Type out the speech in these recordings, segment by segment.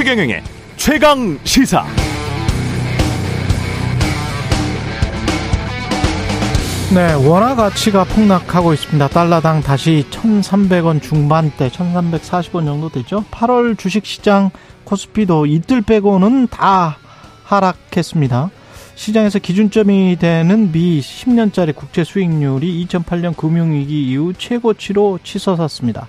최경영의 최강 시사. 네, 원화 가치가 폭락하고 있습니다. 달러당 다시 1,300원 중반대, 1,340원 정도 되죠. 8월 주식시장 코스피도 이틀 빼고는 다 하락했습니다. 시장에서 기준점이 되는 미 10년짜리 국채 수익률이 2008년 금융위기 이후 최고치로 치솟았습니다.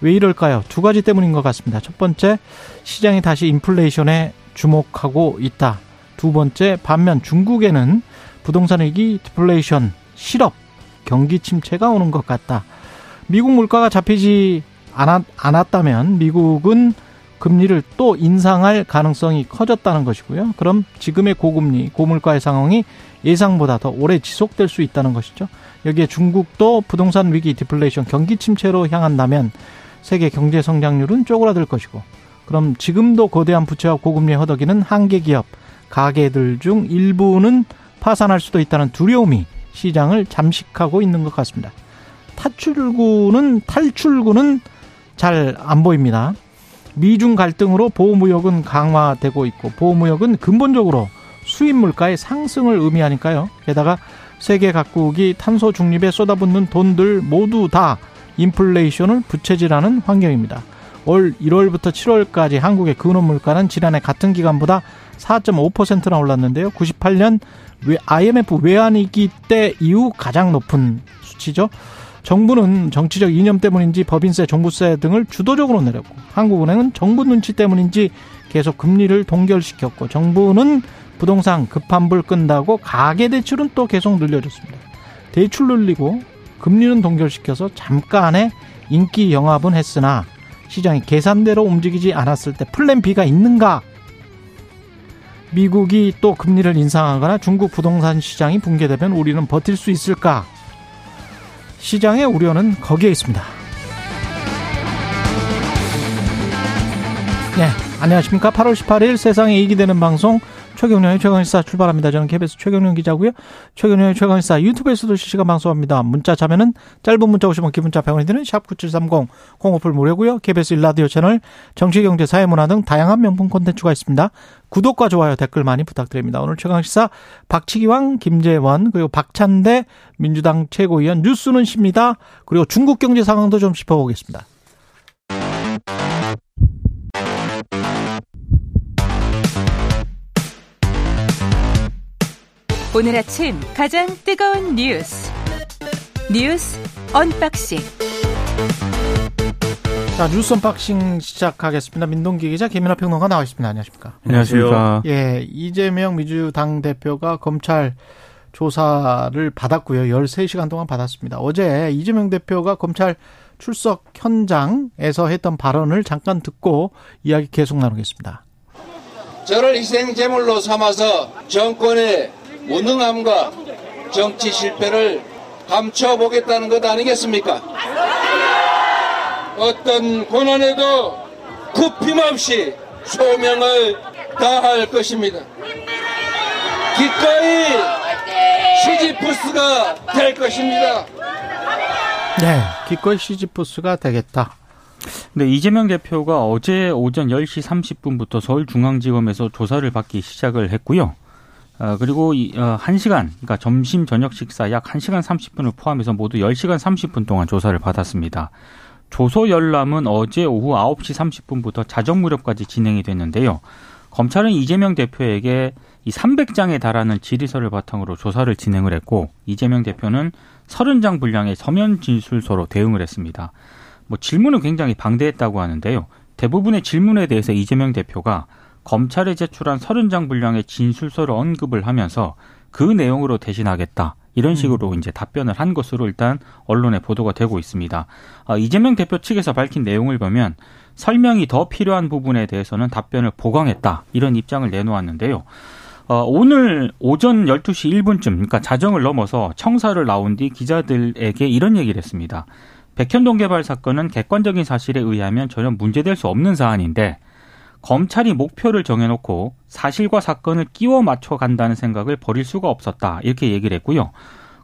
왜 이럴까요? 두 가지 때문인 것 같습니다. 첫 번째, 시장이 다시 인플레이션에 주목하고 있다. 두 번째, 반면 중국에는 부동산 위기, 디플레이션, 실업, 경기 침체가 오는 것 같다. 미국 물가가 잡히지 않았, 않았다면 미국은 금리를 또 인상할 가능성이 커졌다는 것이고요. 그럼 지금의 고금리, 고물가의 상황이 예상보다 더 오래 지속될 수 있다는 것이죠. 여기에 중국도 부동산 위기, 디플레이션, 경기 침체로 향한다면 세계 경제 성장률은 쪼그라들 것이고 그럼 지금도 거대한 부채와 고금리 허덕이는 한계 기업, 가게들 중 일부는 파산할 수도 있다는 두려움이 시장을 잠식하고 있는 것 같습니다. 탈출구는 탈출구는 잘 안 보입니다. 미중 갈등으로 보호무역은 강화되고 있고 보호무역은 근본적으로 수입 물가의 상승을 의미하니까요. 게다가 세계 각국이 탄소 중립에 쏟아붓는 돈들 모두 다 인플레이션을 부채질하는 환경입니다. 올 1월부터 7월까지 한국의 근원 물가는 지난해 같은 기간보다 4.5%나 올랐는데요. 98년 IMF 외환위기 때 이후 가장 높은 수치죠. 정부는 정치적 이념 때문인지 법인세, 종부세 등을 주도적으로 내렸고 한국은행은 정부 눈치 때문인지 계속 금리를 동결시켰고 정부는 부동산 급환불 끈다고 가계 대출은 또 계속 늘려줬습니다. 대출 늘리고 금리는 동결시켜서 잠깐의 인기 영합은 했으나 시장이 계산대로 움직이지 않았을 때 플랜 B가 있는가 미국이 또 금리를 인상하거나 중국 부동산 시장이 붕괴되면 우리는 버틸 수 있을까? 시장의 우려는 거기에 있습니다. 네, 안녕하십니까. 8월 18일 세상에 이익이 되는 방송 최경련의 최강시사 출발합니다. 저는 KBS 최경련 기자고요. 최경련의 최강시사 유튜브에서도 실시간 방송합니다. 문자 자면은 짧은 문자 오시면 기본자 100원이 드는 샵9730 공오플 무료고요. KBS 일라디오 채널 정치, 경제, 사회문화 등 다양한 명품 콘텐츠가 있습니다. 구독과 좋아요, 댓글 많이 부탁드립니다. 오늘 최강시사 박치기왕, 김재원, 그리고 박찬대 민주당 최고위원 뉴스는 십니다. 그리고 중국 경제 상황도 좀 짚어보겠습니다. 오늘 아침 가장 뜨거운 뉴스 뉴스 언박싱 자 뉴스 unboxing 시작하겠습니다. 민동기 기자 김민아 평론가 나와 있습니다. 안녕하십니까? 안녕하십니까? 예, 이재명 민주당 대표가 검찰 조사를 받았고요. 13시간 동안 받았습니다. 어제 이재명 대표가 검찰 출석 현장에서 했던 발언을 잠깐 듣고 이야기 계속 나누겠습니다. 저를 희생제물로 삼아서 정권의 무능함과 정치 실패를 감춰보겠다는 것 아니겠습니까? 어떤 고난에도 굽힘없이 소명을 다할 것입니다. 기꺼이 시지프스가 될 것입니다. 네, 기꺼이 시지프스가 되겠다. 네, 이재명 대표가 어제 오전 10시 30분부터 서울중앙지검에서 조사를 받기 시작을 했고요. 어, 그리고 이, 어, 1시간, 그러니까 점심 저녁 식사 약 1시간 30분을 포함해서 모두 10시간 30분 동안 조사를 받았습니다. 조소 열람은 어제 오후 9시 30분부터 자정 무렵까지 진행이 됐는데요. 검찰은 이재명 대표에게 이 300장에 달하는 질의서를 바탕으로 조사를 진행을 했고 이재명 대표는 30장 분량의 서면 진술서로 대응을 했습니다. 뭐 질문은 굉장히 방대했다고 하는데요. 대부분의 질문에 대해서 이재명 대표가 검찰에 제출한 30장 분량의 진술서를 언급을 하면서 그 내용으로 대신하겠다. 이런 음. 식으로 이제 답변을 한 것으로 일단 언론에 보도가 되고 있습니다. 아, 이재명 대표 측에서 밝힌 내용을 보면 설명이 더 필요한 부분에 대해서는 답변을 보강했다. 이런 입장을 내놓았는데요. 어, 오늘 오전 12시 1분쯤, 그러니까 자정을 넘어서 청사를 나온 뒤 기자들에게 이런 얘기를 했습니다. 백현동 개발 사건은 객관적인 사실에 의하면 전혀 문제될 수 없는 사안인데 검찰이 목표를 정해놓고 사실과 사건을 끼워 맞춰 간다는 생각을 버릴 수가 없었다. 이렇게 얘기를 했고요.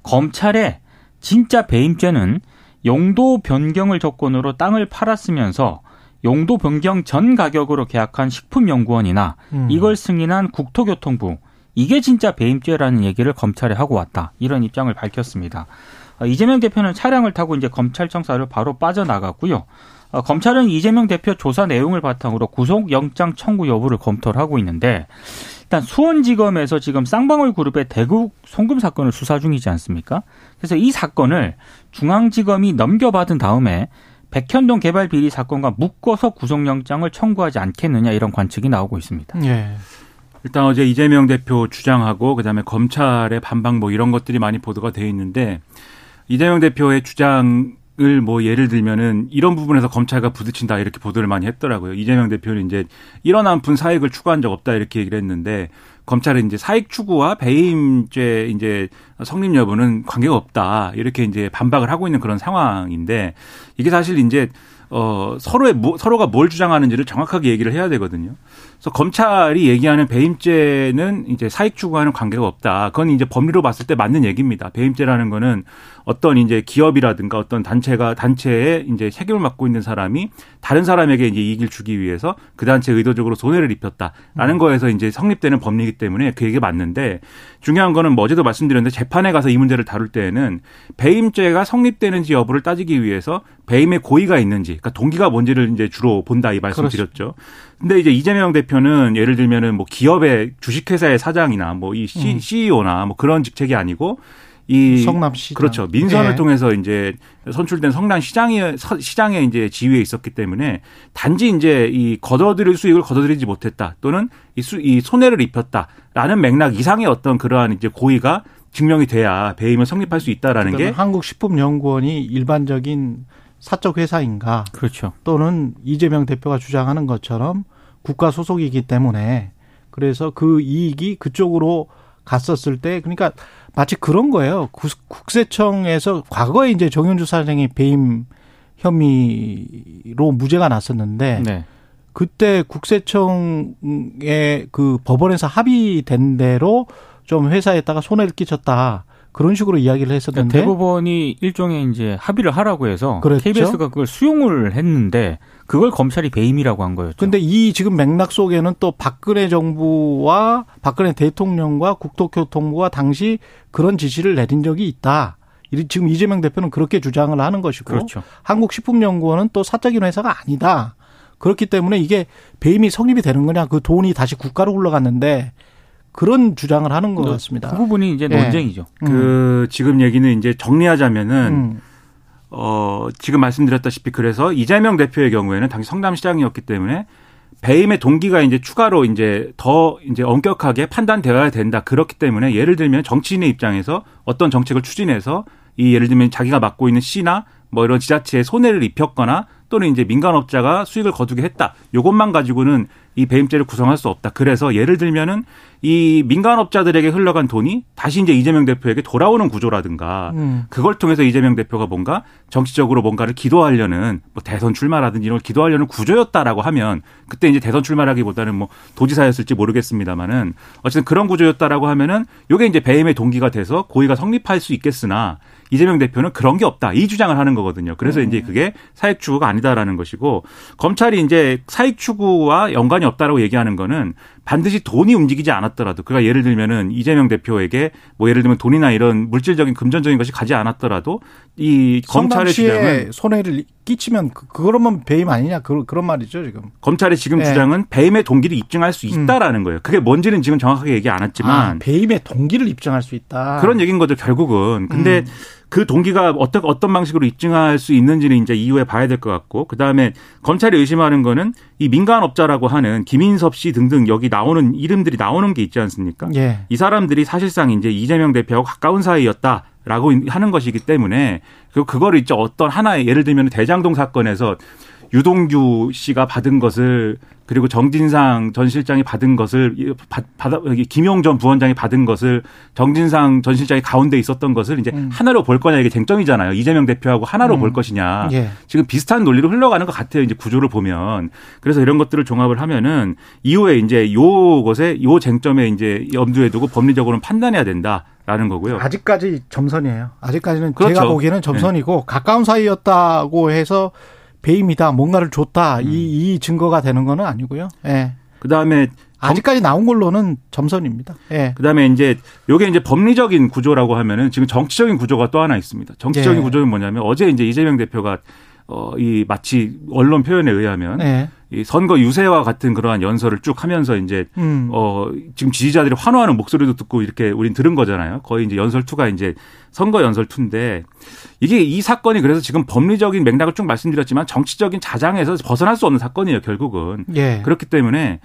검찰의 진짜 배임죄는 용도 변경을 조건으로 땅을 팔았으면서 용도 변경 전 가격으로 계약한 식품연구원이나 음. 이걸 승인한 국토교통부 이게 진짜 배임죄라는 얘기를 검찰에 하고 왔다. 이런 입장을 밝혔습니다. 어, 이재명 대표는 차량을 타고 이제 검찰청사를 바로 빠져나갔고요. 어, 검찰은 이재명 대표 조사 내용을 바탕으로 구속영장 청구 여부를 검토를 하고 있는데 일단 수원지검에서 지금 쌍방울 그룹의 대구 송금 사건을 수사 중이지 않습니까? 그래서 이 사건을 중앙지검이 넘겨받은 다음에 백현동 개발 비리 사건과 묶어서 구속영장을 청구하지 않겠느냐 이런 관측이 나오고 있습니다. 예. 일단 어제 이재명 대표 주장하고 그다음에 검찰의 반박 뭐 이런 것들이 많이 보도가 돼 있는데 이재명 대표의 주장을 뭐 예를 들면은 이런 부분에서 검찰과 부딪힌다 이렇게 보도를 많이 했더라고요. 이재명 대표는 이제 한푼 사익을 추구한 적 없다 이렇게 얘기를 했는데 검찰은 이제 사익 추구와 배임죄 이제 성립 여부는 관계가 없다 이렇게 이제 반박을 하고 있는 그런 상황인데 이게 사실 이제 어 서로의 뭐, 서로가 뭘 주장하는지를 정확하게 얘기를 해야 되거든요. 그래서 검찰이 얘기하는 배임죄는 이제 사익 추구와는 관계가 없다. 그건 이제 법리로 봤을 때 맞는 얘기입니다. 배임죄라는 거는 어떤 이제 기업이라든가 어떤 단체가 단체에 이제 책임을 맡고 있는 사람이 다른 사람에게 이제 이익을 주기 위해서 그 단체에 의도적으로 손해를 입혔다라는 거에서 이제 성립되는 법리이기 때문에 그 얘기 맞는데 중요한 거는 뭐 어제도 말씀드렸는데 재판에 가서 이 문제를 다룰 때에는 배임죄가 성립되는지 여부를 따지기 위해서 배임의 고의가 있는지 그러니까 동기가 뭔지를 이제 주로 본다 이 말씀드렸죠. 근데 이제 이재명 대표는 예를 들면은 뭐 기업의 주식회사의 사장이나 뭐이 음. CEO나 뭐 그런 직책이 아니고 이 성남 시장. 그렇죠 민선을 예. 통해서 이제 선출된 성남 시장의 시장의 이제 지위에 있었기 때문에 단지 이제 이 걷어들일 수익을 걷어들이지 못했다 또는 이, 수, 이 손해를 입혔다라는 맥락 이상의 어떤 그러한 이제 고의가 증명이 돼야 배임을 성립할 수 있다라는 게 한국식품연구원이 일반적인 사적 회사인가 그렇죠. 또는 이재명 대표가 주장하는 것처럼 국가 소속이기 때문에 그래서 그 이익이 그쪽으로 갔었을 때 그러니까 마치 그런 거예요. 국- 국세청에서 과거에 이제 정윤주 사장이 배임 혐의로 무죄가 났었는데 네. 그때 국세청의 그 법원에서 합의된 대로 좀 회사에다가 손해를 끼쳤다. 그런 식으로 이야기를 그러니까 했었는데 대법원이 일종의 이제 합의를 하라고 해서 그랬죠. KBS가 그걸 수용을 했는데 그걸 검찰이 배임이라고 한 거였죠. 근데 이 지금 맥락 속에는 또 박근혜 정부와 박근혜 대통령과 국토교통부가 당시 그런 지시를 내린 적이 있다. 이- 지금 이재명 대표는 그렇게 주장을 하는 것이고 그렇죠. 한국식품연구원은 또 사적인 회사가 아니다. 그렇기 때문에 이게 배임이 성립이 되는 거냐 그 돈이 다시 국가로 흘러갔는데 그런 주장을 하는 것 같습니다. 그 부분이 이제 예. 논쟁이죠. 그 지금 얘기는 이제 정리하자면은 음. 어, 지금 말씀드렸다시피 그래서 이재명 대표의 경우에는 당시 성남시장이었기 때문에 배임의 동기가 이제 추가로 이제 더 이제 엄격하게 판단되어야 된다. 그렇기 때문에 예를 들면 정치인의 입장에서 어떤 정책을 추진해서 이 예를 들면 자기가 맡고 있는 시나 뭐 이런 지자체에 손해를 입혔거나 또는 이제 민간업자가 수익을 거두게 했다. 요것만 가지고는 이 배임죄를 구성할 수 없다. 그래서 예를 들면은 이 민간업자들에게 흘러간 돈이 다시 이제 이재명 대표에게 돌아오는 구조라든가 음. 그걸 통해서 이재명 대표가 뭔가 정치적으로 뭔가를 기도하려는 뭐 대선 출마라든지 이런 걸 기도하려는 구조였다라고 하면 그때 이제 대선 출마라기보다는 뭐 도지사였을지 모르겠습니다만은 어쨌든 그런 구조였다라고 하면은 요게 이제 배임의 동기가 돼서 고의가 성립할 수 있겠으나 이재명 대표는 그런 게 없다 이 주장을 하는 거거든요. 그래서 이제 그게 사익 추구가 아니 다라는 것이고 검찰이 이제 사익 추구와 연관이 없다라고 얘기하는 거는 반드시 돈이 움직이지 않았더라도 그가 예를 들면은 이재명 대표에게 뭐 예를 들면 돈이나 이런 물질적인 금전적인 것이 가지 않았더라도 이 검찰의 주장은 손해를 끼치면 그, 그러면 배임 아니냐 그, 그런 말이죠 지금. 검찰의 지금 네. 주장은 배임의 동기를 입증할 수 있다라는 거예요. 그게 뭔지는 지금 정확하게 얘기 안 했지만 아, 배임의 동기를 입증할 수 있다. 그런 얘기인 거죠 결국은. 근데 음. 그 동기가 어떤 어떤 방식으로 입증할 수 있는지는 이제 이후에 봐야 될 것 같고 그 다음에 검찰이 의심하는 거는 이 민간업자라고 하는 김인섭 씨 등등 여기 나오는 이름들이 나오는 게 있지 않습니까? 예. 이 사람들이 사실상 이제 이재명 대표하고 가까운 사이였다. 라고 하는 것이기 때문에 그 그거를 이제 어떤 하나의 예를 들면 대장동 사건에서 유동규 씨가 받은 것을 그리고 정진상 전 실장이 받은 것을 받, 받아 김용 전 부원장이 받은 것을 정진상 전 실장이 가운데 있었던 것을 이제 음. 하나로 볼 거냐 이게 쟁점이잖아요. 이재명 대표하고 하나로 음. 볼 것이냐. 예. 지금 비슷한 논리로 흘러가는 것 같아요. 이제 구조를 보면. 그래서 이런 것들을 종합을 하면은 이후에 이제 요것에 요 쟁점에 이제 염두에 두고 법리적으로는 판단해야 된다 라는 거고요. 아직까지 점선이에요. 아직까지는 그렇죠. 제가 보기에는 점선이고 가까운 사이였다고 해서 배임이다, 뭔가를 줬다, 이, 이 증거가 되는 거는 아니고요. 예. 그 다음에 아직까지 나온 걸로는 점선입니다. 예. 그다음에 이제 요게 이제 법리적인 구조라고 하면은 지금 정치적인 구조가 또 하나 있습니다. 정치적인 예. 구조는 뭐냐면 어제 이제 이재명 대표가 어 이 마치 언론 표현에 의하면 예. 이 선거 유세와 같은 그러한 연설을 쭉 하면서 이제 음. 어 지금 지지자들이 환호하는 목소리도 듣고 이렇게 우린 들은 거잖아요. 거의 이제 연설 투가 이제 선거 연설 투인데 이게 이 사건이 그래서 지금 법리적인 맥락을 쭉 말씀드렸지만 정치적인 자장에서 벗어날 수 없는 사건이에요. 결국은 예. 그렇기 때문에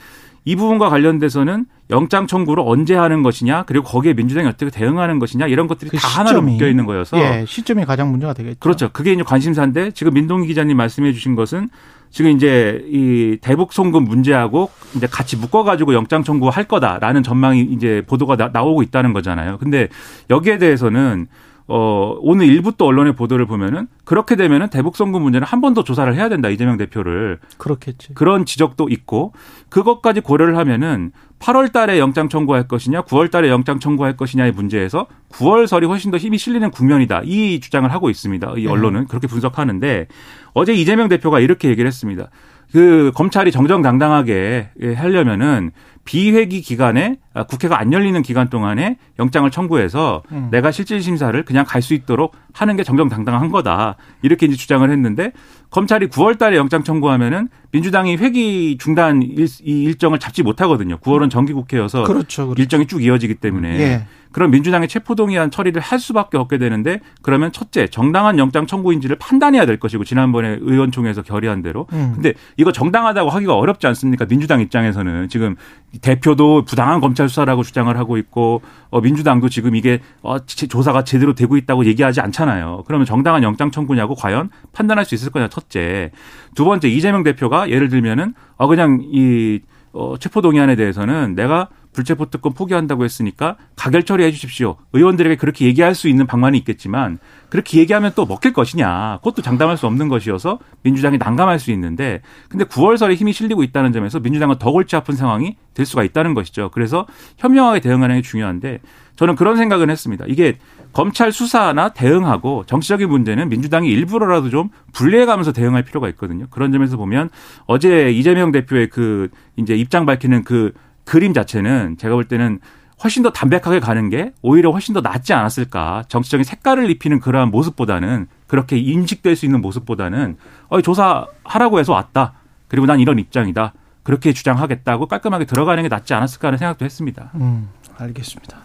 이 부분과 관련돼서는 영장 청구를 언제 하는 것이냐 그리고 거기에 민주당이 어떻게 대응하는 것이냐 이런 것들이 그다 하나로. 묶여 있는 거여서 예, 시점이 가장 문제가 되겠죠. 그렇죠. 그게 이제 관심사인데 지금 민동기 기자님 말씀해 주신 것은 지금 이제 이 대북 송금 문제하고 이제 같이 묶어 가지고 영장 청구할 거다라는 전망이 이제 보도가 나, 나오고 있다는 거잖아요. 근데 여기에 대해서는 어 오늘 일부 또 언론의 보도를 보면은 그렇게 되면은 대북 송금 문제는 한 번 더 조사를 해야 된다 이재명 대표를 그렇겠지. 그런 지적도 있고 그것까지 고려를 하면은 8월 달에 영장 청구할 것이냐 9월 달에 영장 청구할 것이냐의 문제에서 9월설이 훨씬 더 힘이 실리는 국면이다. 이 주장을 하고 있습니다. 이 언론은 그렇게 분석하는데 어제 이재명 대표가 이렇게 얘기를 했습니다. 그 검찰이 정정당당하게 하려면은 비회기 기간에 아, 국회가 안 열리는 기간 동안에 영장을 청구해서 음. 내가 실질 심사를 그냥 갈 수 있도록 하는 게 정정당당한 거다. 이렇게 이제 주장을 했는데 검찰이 9월 달에 영장 청구하면은 민주당이 회기 중단 일, 이 일정을 잡지 못하거든요. 9월은 정기국회여서 그렇죠. 그렇죠. 일정이 쭉 이어지기 때문에 예. 그럼 민주당의 체포동의안 처리를 할 수밖에 없게 되는데 그러면 첫째 정당한 영장 청구인지를 판단해야 될 것이고 지난번에 의원총회에서 결의한 대로 음. 근데 이거 정당하다고 하기가 어렵지 않습니까 민주당 입장에서는 지금 대표도 부당한 검찰 수사라고 주장을 하고 있고 어, 민주당도 지금 이게 어, 지- 조사가 제대로 되고 있다고 얘기하지 않잖아요 그러면 정당한 영장 청구냐고 과연 판단할 수 있을 거냐 첫째 두 번째 이재명 대표가 예를 들면은 어 그냥 이 어, 체포 동의안에 대해서는 내가 불체포 특권 포기한다고 했으니까 가결 처리해 주십시오. 의원들에게 그렇게 얘기할 수 있는 방안이 있겠지만 그렇게 얘기하면 또 먹힐 것이냐. 그것도 장담할 수 없는 것이어서 민주당이 난감할 수 있는데 근데 9월설에 힘이 실리고 있다는 점에서 민주당은 더 골치 아픈 상황이 될 수가 있다는 것이죠. 그래서 현명하게 대응하는 게 중요한데 저는 그런 생각은 했습니다. 이게 검찰 수사나 대응하고 정치적인 문제는 민주당이 일부러라도 좀 분리해가면서 대응할 필요가 있거든요. 그런 점에서 보면 어제 이재명 대표의 그 이제 입장 밝히는 그 그림 자체는 제가 볼 때는 훨씬 더 담백하게 가는 게 오히려 훨씬 더 낫지 않았을까. 정치적인 색깔을 입히는 그러한 모습보다는 그렇게 인식될 수 있는 모습보다는 어, 조사하라고 해서 왔다. 그리고 난 이런 입장이다. 그렇게 주장하겠다고 깔끔하게 들어가는 게 낫지 않았을까 하는 생각도 했습니다. 음, 알겠습니다.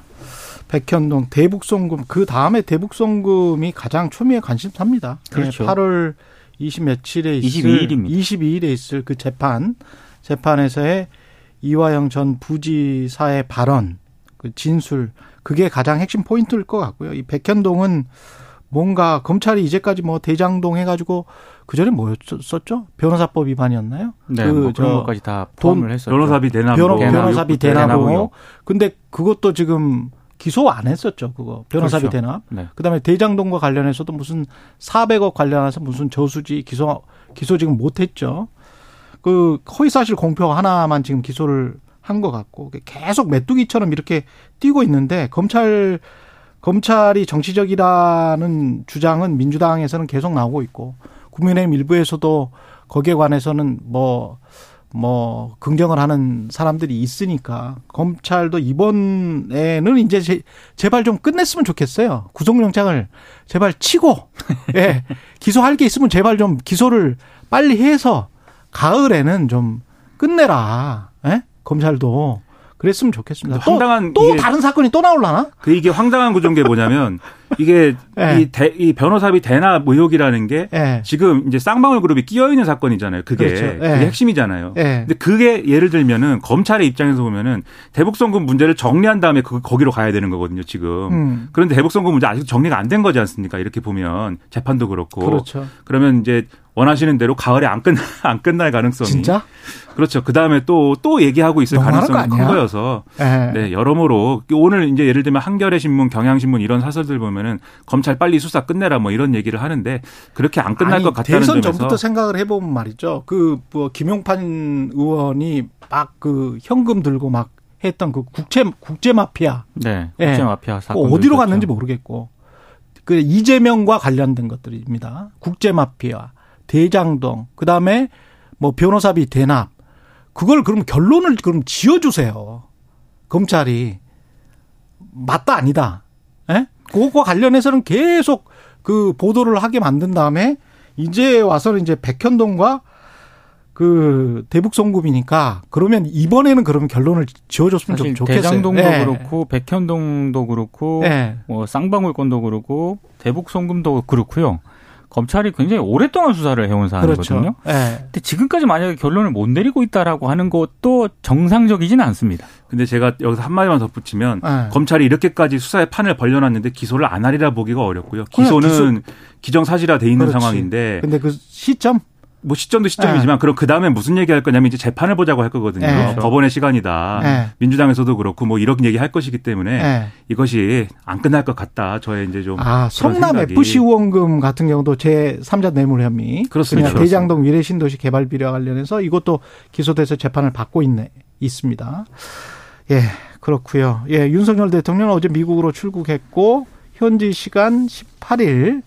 백현동 대북송금 그 다음에 대북송금이 가장 초미의 관심사입니다. 그렇죠. 예, 8월 20 며칠에 있을 22일 입니다. 22일에 있을 그 재판 재판에서의 이화영 전 부지사의 발언 그 진술 그게 가장 핵심 포인트일 것 같고요. 이 백현동은 뭔가 검찰이 이제까지 뭐 대장동 해가지고 그 전에 뭐였었죠? 변호사법 위반이었나요? 네, 그 뭐 그런 저 것까지 다 돈, 포함을 했었죠. 변호사비 대납, 변호, 뭐 변호사비 대납. 근데 그것도 지금 기소 안 했었죠, 그거. 변호사비 그렇죠. 대납. 네. 그다음에 대장동과 관련해서도 무슨 400억 관련해서 무슨 저수지 기소 기소 지금 못 했죠. 그 허위사실 공표 하나만 지금 기소를 한 것 같고 계속 메뚜기처럼 이렇게 뛰고 있는데 검찰 검찰이 정치적이라는 주장은 민주당에서는 계속 나오고 있고 국민의힘 일부에서도 거기에 관해서는 뭐, 뭐, 긍정을 하는 사람들이 있으니까 검찰도 이번에는 이제 제, 제발 좀 끝냈으면 좋겠어요. 구속영장을 제발 치고, 예, 기소할 게 있으면 제발 좀 기소를 빨리 해서 가을에는 좀 끝내라. 예? 검찰도. 그랬으면 좋겠습니다. 또, 황당한 또 다른 사건이 또 나올라나? 그 이게 황당한 구조인 게 뭐냐면 이게 예. 이, 대, 이 변호사비 대납 의혹이라는 게 예. 지금 이제 쌍방울 그룹이 끼어 있는 사건이잖아요. 그게 그렇죠. 예. 그게 핵심이잖아요. 예. 근데 그게 예를 들면은 검찰의 입장에서 보면은 대북송금 문제를 정리한 다음에 그 거기로 가야 되는 거거든요. 지금. 음. 그런데 대북송금 문제 아직 정리가 안 된 거지 않습니까? 이렇게 보면 재판도 그렇고. 그렇죠. 그러면 이제 원하시는 대로 가을에 안 끝나 안 끝날 가능성이 진짜? 그렇죠. 그 다음에 또 또 얘기하고 있을 가능성이 큰? 거여서 예. 네, 여러모로 오늘 이제 예를 들면 한겨레 신문, 경향신문 이런 사설들 보면은 검찰 빨리 수사 끝내라 뭐 이런 얘기를 하는데 그렇게 안 끝날 아니, 것 같다는 대선 점에서 전부터 생각을 해보면 말이죠. 그 뭐 김용판 의원이 막 그 현금 들고 막 했던 그 국제 국제 마피아 네. 예. 국제 마피아 그 사건 어디로 갔는지 모르겠고 그 이재명과 관련된 것들입니다. 국제 마피아, 대장동, 그 다음에 뭐 변호사비 대납, 그걸 그럼 결론을 그럼 지어주세요. 검찰이. 맞다, 아니다. 예? 그거 관련해서는 계속 그 보도를 하게 만든 다음에 이제 와서는 이제 백현동과 그 대북 송금이니까 그러면 이번에는 그러면 결론을 지어줬으면 좀 좋겠어요. 대장동도 예. 그렇고 백현동도 그렇고 예. 뭐 쌍방울권도 그렇고 대북 송금도 그렇고요. 검찰이 굉장히 오랫동안 수사를 해온 사안이거든요. 그렇죠. 예. 근데 지금까지 만약에 결론을 못 내리고 있다라고 하는 것도 정상적이지는 않습니다. 근데 제가 여기서 한마디만 덧붙이면 네. 검찰이 이렇게까지 수사의 판을 벌려놨는데 기소를 안 하리라 보기가 어렵고요. 기소는 기정사실화 돼 있는 그렇지. 상황인데 근데 그 시점 뭐 시점도 시점이지만 그럼 그 다음에 무슨 얘기 할 거냐면 이제 재판을 보자고 할 거거든요. 네. 법원의 시간이다. 네. 민주당에서도 그렇고 뭐 이런 얘기 할 것이기 때문에 예. 이것이 안 끝날 것 같다. 저의 이제 좀 아, 성남. FC 후원금 같은 경우도 제 3자 뇌물 혐의. 그렇습니다. 대장동 위례 신도시 개발 비리와 관련해서 이것도 기소돼서 재판을 받고 있네 있습니다. 예, 그렇고요. 예, 윤석열 대통령은 어제 미국으로 출국했고 현지 시간 18일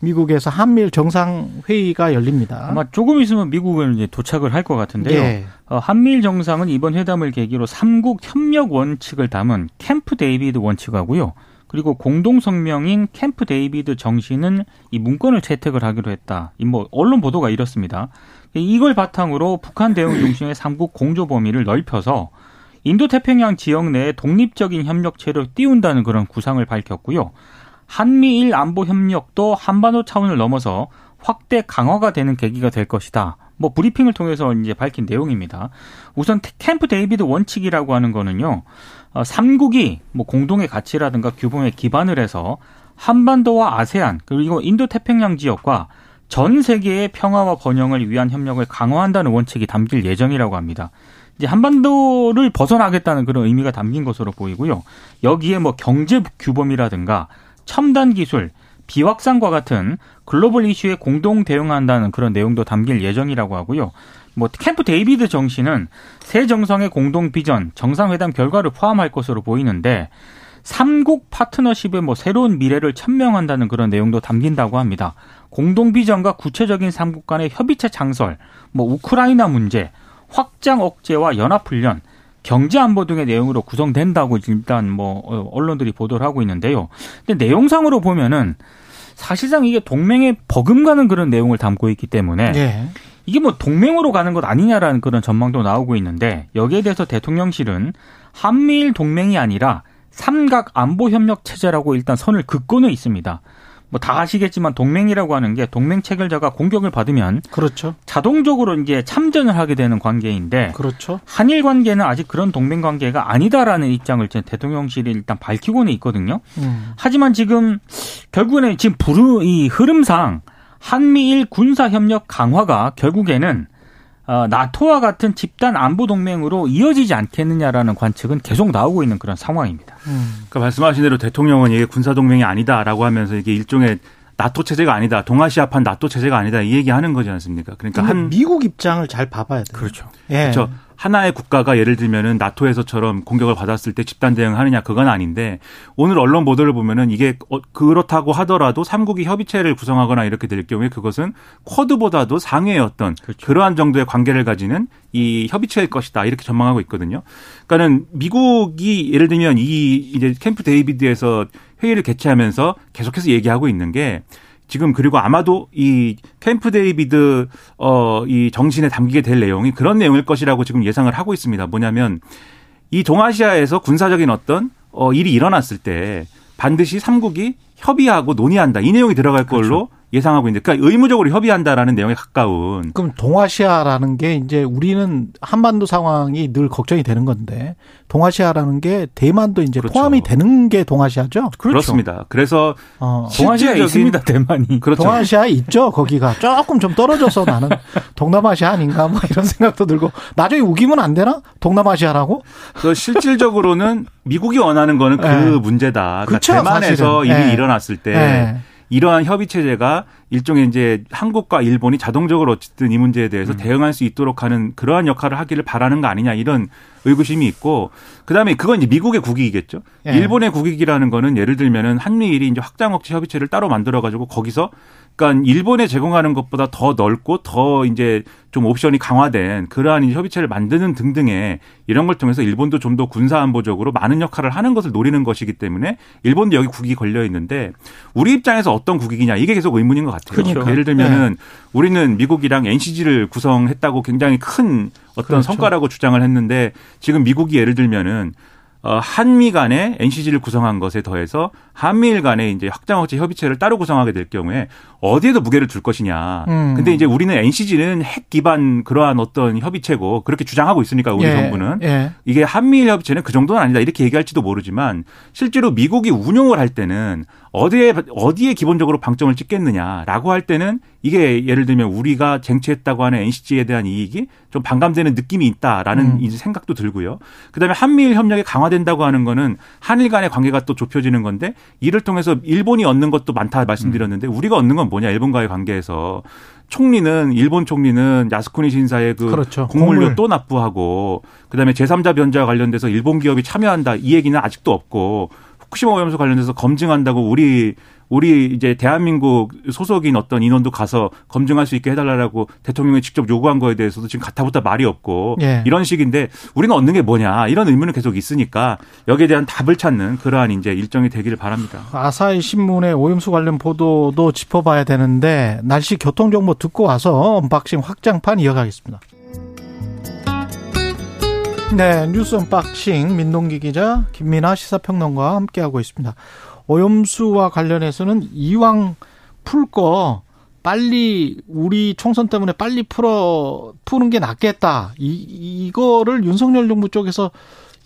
미국에서 한미일 정상회의가 열립니다. 아마 조금 있으면 미국은 이제 도착을 할 것 같은데요. 예. 어, 한미일 정상은 이번 회담을 계기로 삼국 협력 원칙을 담은 캠프 데이비드 원칙하고요. 그리고 공동 성명인 캠프 데이비드 정신은 이 문건을 채택을 하기로 했다. 이뭐 언론 보도가 이렇습니다. 이걸 바탕으로 북한 대응 중심의 삼국 공조 범위를 넓혀서 인도 태평양 지역 내에 독립적인 협력체를 띄운다는 그런 구상을 밝혔고요. 한미일 안보 협력도 한반도 차원을 넘어서 확대 강화가 되는 계기가 될 것이다. 뭐 브리핑을 통해서 이제 밝힌 내용입니다. 우선 캠프 데이비드 원칙이라고 하는 거는요. 어, 삼국이 뭐 공동의 가치라든가 규범에 기반을 해서 한반도와 아세안 그리고 인도 태평양 지역과 전 세계의 평화와 번영을 위한 협력을 강화한다는 원칙이 담길 예정이라고 합니다. 이제 한반도를 벗어나겠다는 그런 의미가 담긴 것으로 보이고요. 여기에 뭐 경제 규범이라든가 첨단 기술, 비확산과 같은 글로벌 이슈에 공동 대응한다는 그런 내용도 담길 예정이라고 하고요. 뭐 캠프 데이비드 정신은 세 정상의 공동 비전, 정상회담 결과를 포함할 것으로 보이는데 삼국 파트너십의 뭐 새로운 미래를 천명한다는 그런 내용도 담긴다고 합니다. 공동 비전과 구체적인 삼국 간의 협의체 창설, 뭐 우크라이나 문제, 확장 억제와 연합 훈련, 경제 안보 등의 내용으로 구성된다고 일단 뭐 어, 언론들이 보도를 하고 있는데요. 근데 내용상으로 보면은 사실상 이게 동맹에 버금가는 그런 내용을 담고 있기 때문에 예. 이게 뭐 동맹으로 가는 것 아니냐라는 그런 전망도 나오고 있는데 여기에 대해서 대통령실은 한미일 동맹이 아니라 삼각 안보 협력 체제라고 일단 선을 긋고는 있습니다. 뭐 다 아시겠지만 동맹이라고 하는 게 동맹 체결자가 공격을 받으면 그렇죠. 자동적으로 이제 참전을 하게 되는 관계인데 그렇죠. 한일 관계는 아직 그런 동맹 관계가 아니다라는 입장을 이제 대통령실이 일단 밝히고는 있거든요. 음. 하지만 지금 결국에는 지금 부르 이 흐름상 한미일 군사 협력 강화가 결국에는 어, 나토와 같은 집단 안보 동맹으로 이어지지 않겠느냐라는 관측은 계속 나오고 있는 그런 상황입니다. 음. 그러니까 말씀하신 대로 대통령은 이게 군사 동맹이 아니다라고 하면서 이게 일종의 나토 체제가 아니다, 동아시아판 나토 체제가 아니다 이 얘기하는 거지 않습니까? 그러니까 한 미국 입장을 잘 봐봐야 돼요. 그렇죠. 예. 그렇죠. 하나의 국가가 예를 들면은 나토에서처럼 공격을 받았을 때 집단 대응하느냐 그건 아닌데 오늘 언론 보도를 보면은 이게 어, 그렇다고 하더라도 삼국이 협의체를 구성하거나 이렇게 될 경우에 그것은 쿼드보다도 상위의 어떤 그렇죠. 그러한 정도의 관계를 가지는 이 협의체일 것이다 이렇게 전망하고 있거든요. 그러니까는 미국이 예를 들면 이 이제 캠프 데이비드에서 회의를 개최하면서 계속해서 얘기하고 있는 게 지금 그리고 아마도 이 캠프 데이비드 어 이 정신에 담기게 될 내용이 그런 내용일 것이라고 지금 예상을 하고 있습니다. 뭐냐면 이 동아시아에서 군사적인 어떤 어 일이 일어났을 때 반드시 삼국이 협의하고 논의한다. 이 내용이 들어갈 걸로 예상하고 있는데 그러니까 의무적으로 협의한다라는 내용에 가까운 그럼 동아시아라는 게 이제 우리는 한반도 상황이 늘 걱정이 되는 건데 동아시아라는 게 대만도 이제 그렇죠. 포함이 되는 게 동아시아죠. 그렇습니다 그래서 어. 동아시아에 실질적인- 있습니다 대만이. 그렇죠. 동아시아 있죠 거기가 조금 좀 떨어져서 나는 동남아시아 아닌가 뭐 이런 생각도 들고 나중에 우기면 안 되나 동남아시아라고 그 실질적으로는 미국이 원하는 거는 그 네. 문제다. 그러니까 그렇죠, 대만에서 사실은. 일이 네. 일어났을 때 네. 이러한 협의 체제가 일종의 이제 한국과 일본이 자동적으로 어쨌든 이 문제에 대해서 대응할 수 있도록 하는 그러한 역할을 하기를 바라는 거 아니냐 이런 의구심이 있고 그다음에 그건 이제 미국의 국익이겠죠. 예. 일본의 국익이라는 거는 예를 들면은 한미일이 이제 확장 억제 협의체를 따로 만들어 가지고 거기서 그러니까 일본에 제공하는 것보다 더 넓고 더 이제 좀 옵션이 강화된 그러한 협의체를 만드는 등등의 이런 걸 통해서 일본도 좀 더 군사 안보적으로 많은 역할을 하는 것을 노리는 것이기 때문에 일본도 여기 국익이 걸려 있는데 우리 입장에서 어떤 국익이냐 이게 계속 의문인 것 같아요. 그렇죠. 예를 들면은 우리는 미국이랑 NCG를 구성했다고 굉장히 큰 어떤 그렇죠. 성과라고 주장을 했는데 지금 미국이 예를 들면은 어, 한미 간에 NCG를 구성한 것에 더해서 한미일 간에 이제 확장억제 협의체를 따로 구성하게 될 경우에 어디에도 무게를 둘 것이냐. 음. 근데 이제 우리는 NCG는 핵 기반 그러한 어떤 협의체고 그렇게 주장하고 있으니까 우리 예. 정부는 예. 이게 한미일 협의체는 그 정도는 아니다 이렇게 얘기할지도 모르지만 실제로 미국이 운용을 할 때는 어디에 어디에 기본적으로 방점을 찍겠느냐라고 할 때는 이게 예를 들면 우리가 쟁취했다고 하는 NCG에 대한 이익이 좀 반감되는 느낌이 있다라는 음. 이제 생각도 들고요. 그다음에 한미일 협력이 강화된다고 하는 거는 한일 간의 관계가 또 좁혀지는 건데 이를 통해서 일본이 얻는 것도 많다 말씀드렸는데 우리가 얻는 건 뭐냐 일본과의 관계에서 총리는 일본 총리는 야스쿠니 신사의 그 그렇죠. 곡물료 곡물. 또 납부하고 그다음에 제3자 변제와 관련돼서 일본 기업이 참여한다 이 얘기는 아직도 없고 후쿠시마 오염수 관련돼서 검증한다고 우리 우리 이제 대한민국 소속인 어떤 인원도 가서 검증할 수 있게 해달라고 대통령이 직접 요구한 거에 대해서도 지금 가타부타 말이 없고 예. 이런 식인데 우리는 얻는 게 뭐냐 이런 의문은 계속 있으니까 여기에 대한 답을 찾는 그러한 이제 일정이 되기를 바랍니다. 아사히 신문의 오염수 관련 보도도 짚어봐야 되는데 날씨 교통 정보 듣고 와서 언박싱 확장판 이어가겠습니다. 네, 뉴스 언박싱 민동기 기자 김민아 시사평론가와 함께하고 있습니다. 오염수와 관련해서는 이왕 풀 거 빨리 우리 총선 때문에 빨리 풀어 푸는 게 낫겠다. 이 이거를 윤석열 정부 쪽에서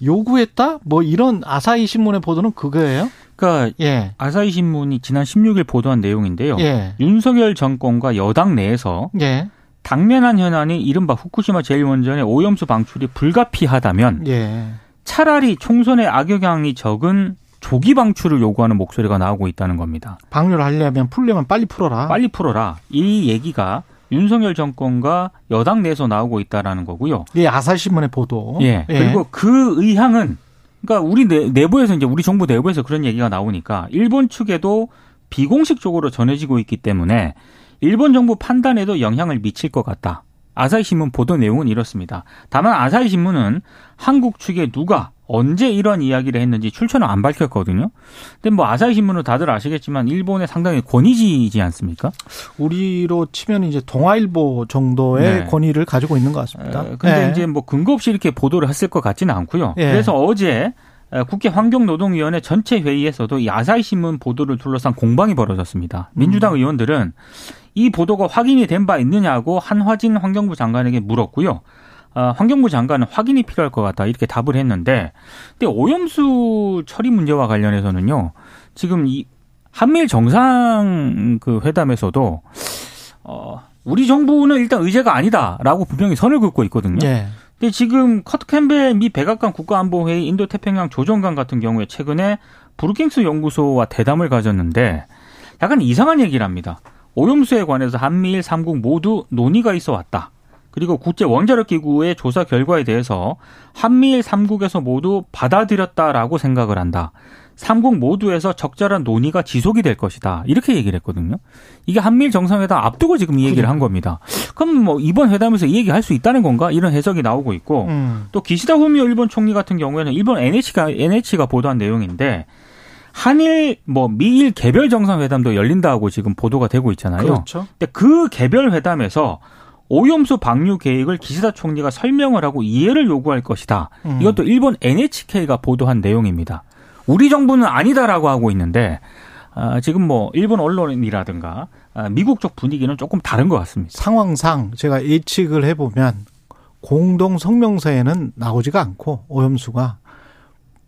요구했다? 뭐 이런 아사히 신문의 보도는 그거예요? 그러니까 예. 아사히 신문이 지난 16일 보도한 내용인데요. 예. 윤석열 정권과 여당 내에서 예. 당면한 현안이 이른바 후쿠시마 제1원전의 오염수 방출이 불가피하다면 예. 차라리 총선에 악영향이 적은 조기 방출을 요구하는 목소리가 나오고 있다는 겁니다. 방류하려면 풀려면 빨리 풀어라. 빨리 풀어라. 이 얘기가 윤석열 정권과 여당 내에서 나오고 있다라는 거고요. 예, 아사히 신문의 보도. 예. 그리고 그 의향은 그러니까 우리 내, 내부에서 이제 우리 정부 내부에서 그런 얘기가 나오니까 일본 측에도 비공식적으로 전해지고 있기 때문에 일본 정부 판단에도 영향을 미칠 것 같다. 아사히 신문 보도 내용은 이렇습니다. 다만 아사히 신문은 한국 측에 누가 언제 이런 이야기를 했는지 출처는 안 밝혔거든요. 근데 뭐 아사히 신문은 다들 아시겠지만 일본의 상당히 권위지이지 않습니까? 우리로 치면 이제 동아일보 정도의 네. 권위를 가지고 있는 것 같습니다. 어, 근데 예. 이제 뭐 근거 없이 이렇게 보도를 했을 것 같지는 않고요. 예. 그래서 어제 어, 국회 환경노동위원회 전체 회의에서도 이 아사히 신문 보도를 둘러싼 공방이 벌어졌습니다. 민주당 의원들은 이 보도가 확인이 된 바 있느냐고 한화진 환경부 장관에게 물었고요. 어, 환경부 장관은 확인이 필요할 것 같다 이렇게 답을 했는데, 근데 오염수 처리 문제와 관련해서는요, 지금 이 한미일 정상 그 회담에서도 어, 우리 정부는 일단 의제가 아니다라고 분명히 선을 긋고 있거든요. 예. 근데 지금 커트 캠벨 미 백악관 국가안보회의 인도 태평양 조정관 같은 경우에 최근에 브루킹스 연구소와 대담을 가졌는데 약간 이상한 얘기를 합니다. 오염수에 관해서 한미일 3국 모두 논의가 있어 왔다. 그리고 국제 원자력 기구의 조사 결과에 대해서 한미일 3국에서 모두 받아들였다라고 생각을 한다. 3국 모두에서 적절한 논의가 지속이 될 것이다. 이렇게 얘기를 했거든요. 이게 한미일 정상회담 앞두고 지금 이 얘기를 한 겁니다. 그럼 뭐 이번 회담에서 이 얘기 할 수 있다는 건가? 이런 해석이 나오고 있고 음. 또 기시다 후미오 일본 총리 같은 경우에는 일본 NH가 NH가 보도한 내용인데 한일 뭐 미일 개별 정상회담도 열린다고 지금 보도가 되고 있잖아요. 그렇죠. 근데 그 개별 회담에서 오염수 방류 계획을 기시다 총리가 설명을 하고 이해를 요구할 것이다. 음. 이것도 일본 NHK가 보도한 내용입니다. 우리 정부는 아니다라고 하고 있는데 아, 지금 뭐 일본 언론이라든가 아, 미국 쪽 분위기는 조금 다른 것 같습니다. 상황상 제가 예측을 해보면 공동 성명서에는 나오지가 않고 오염수가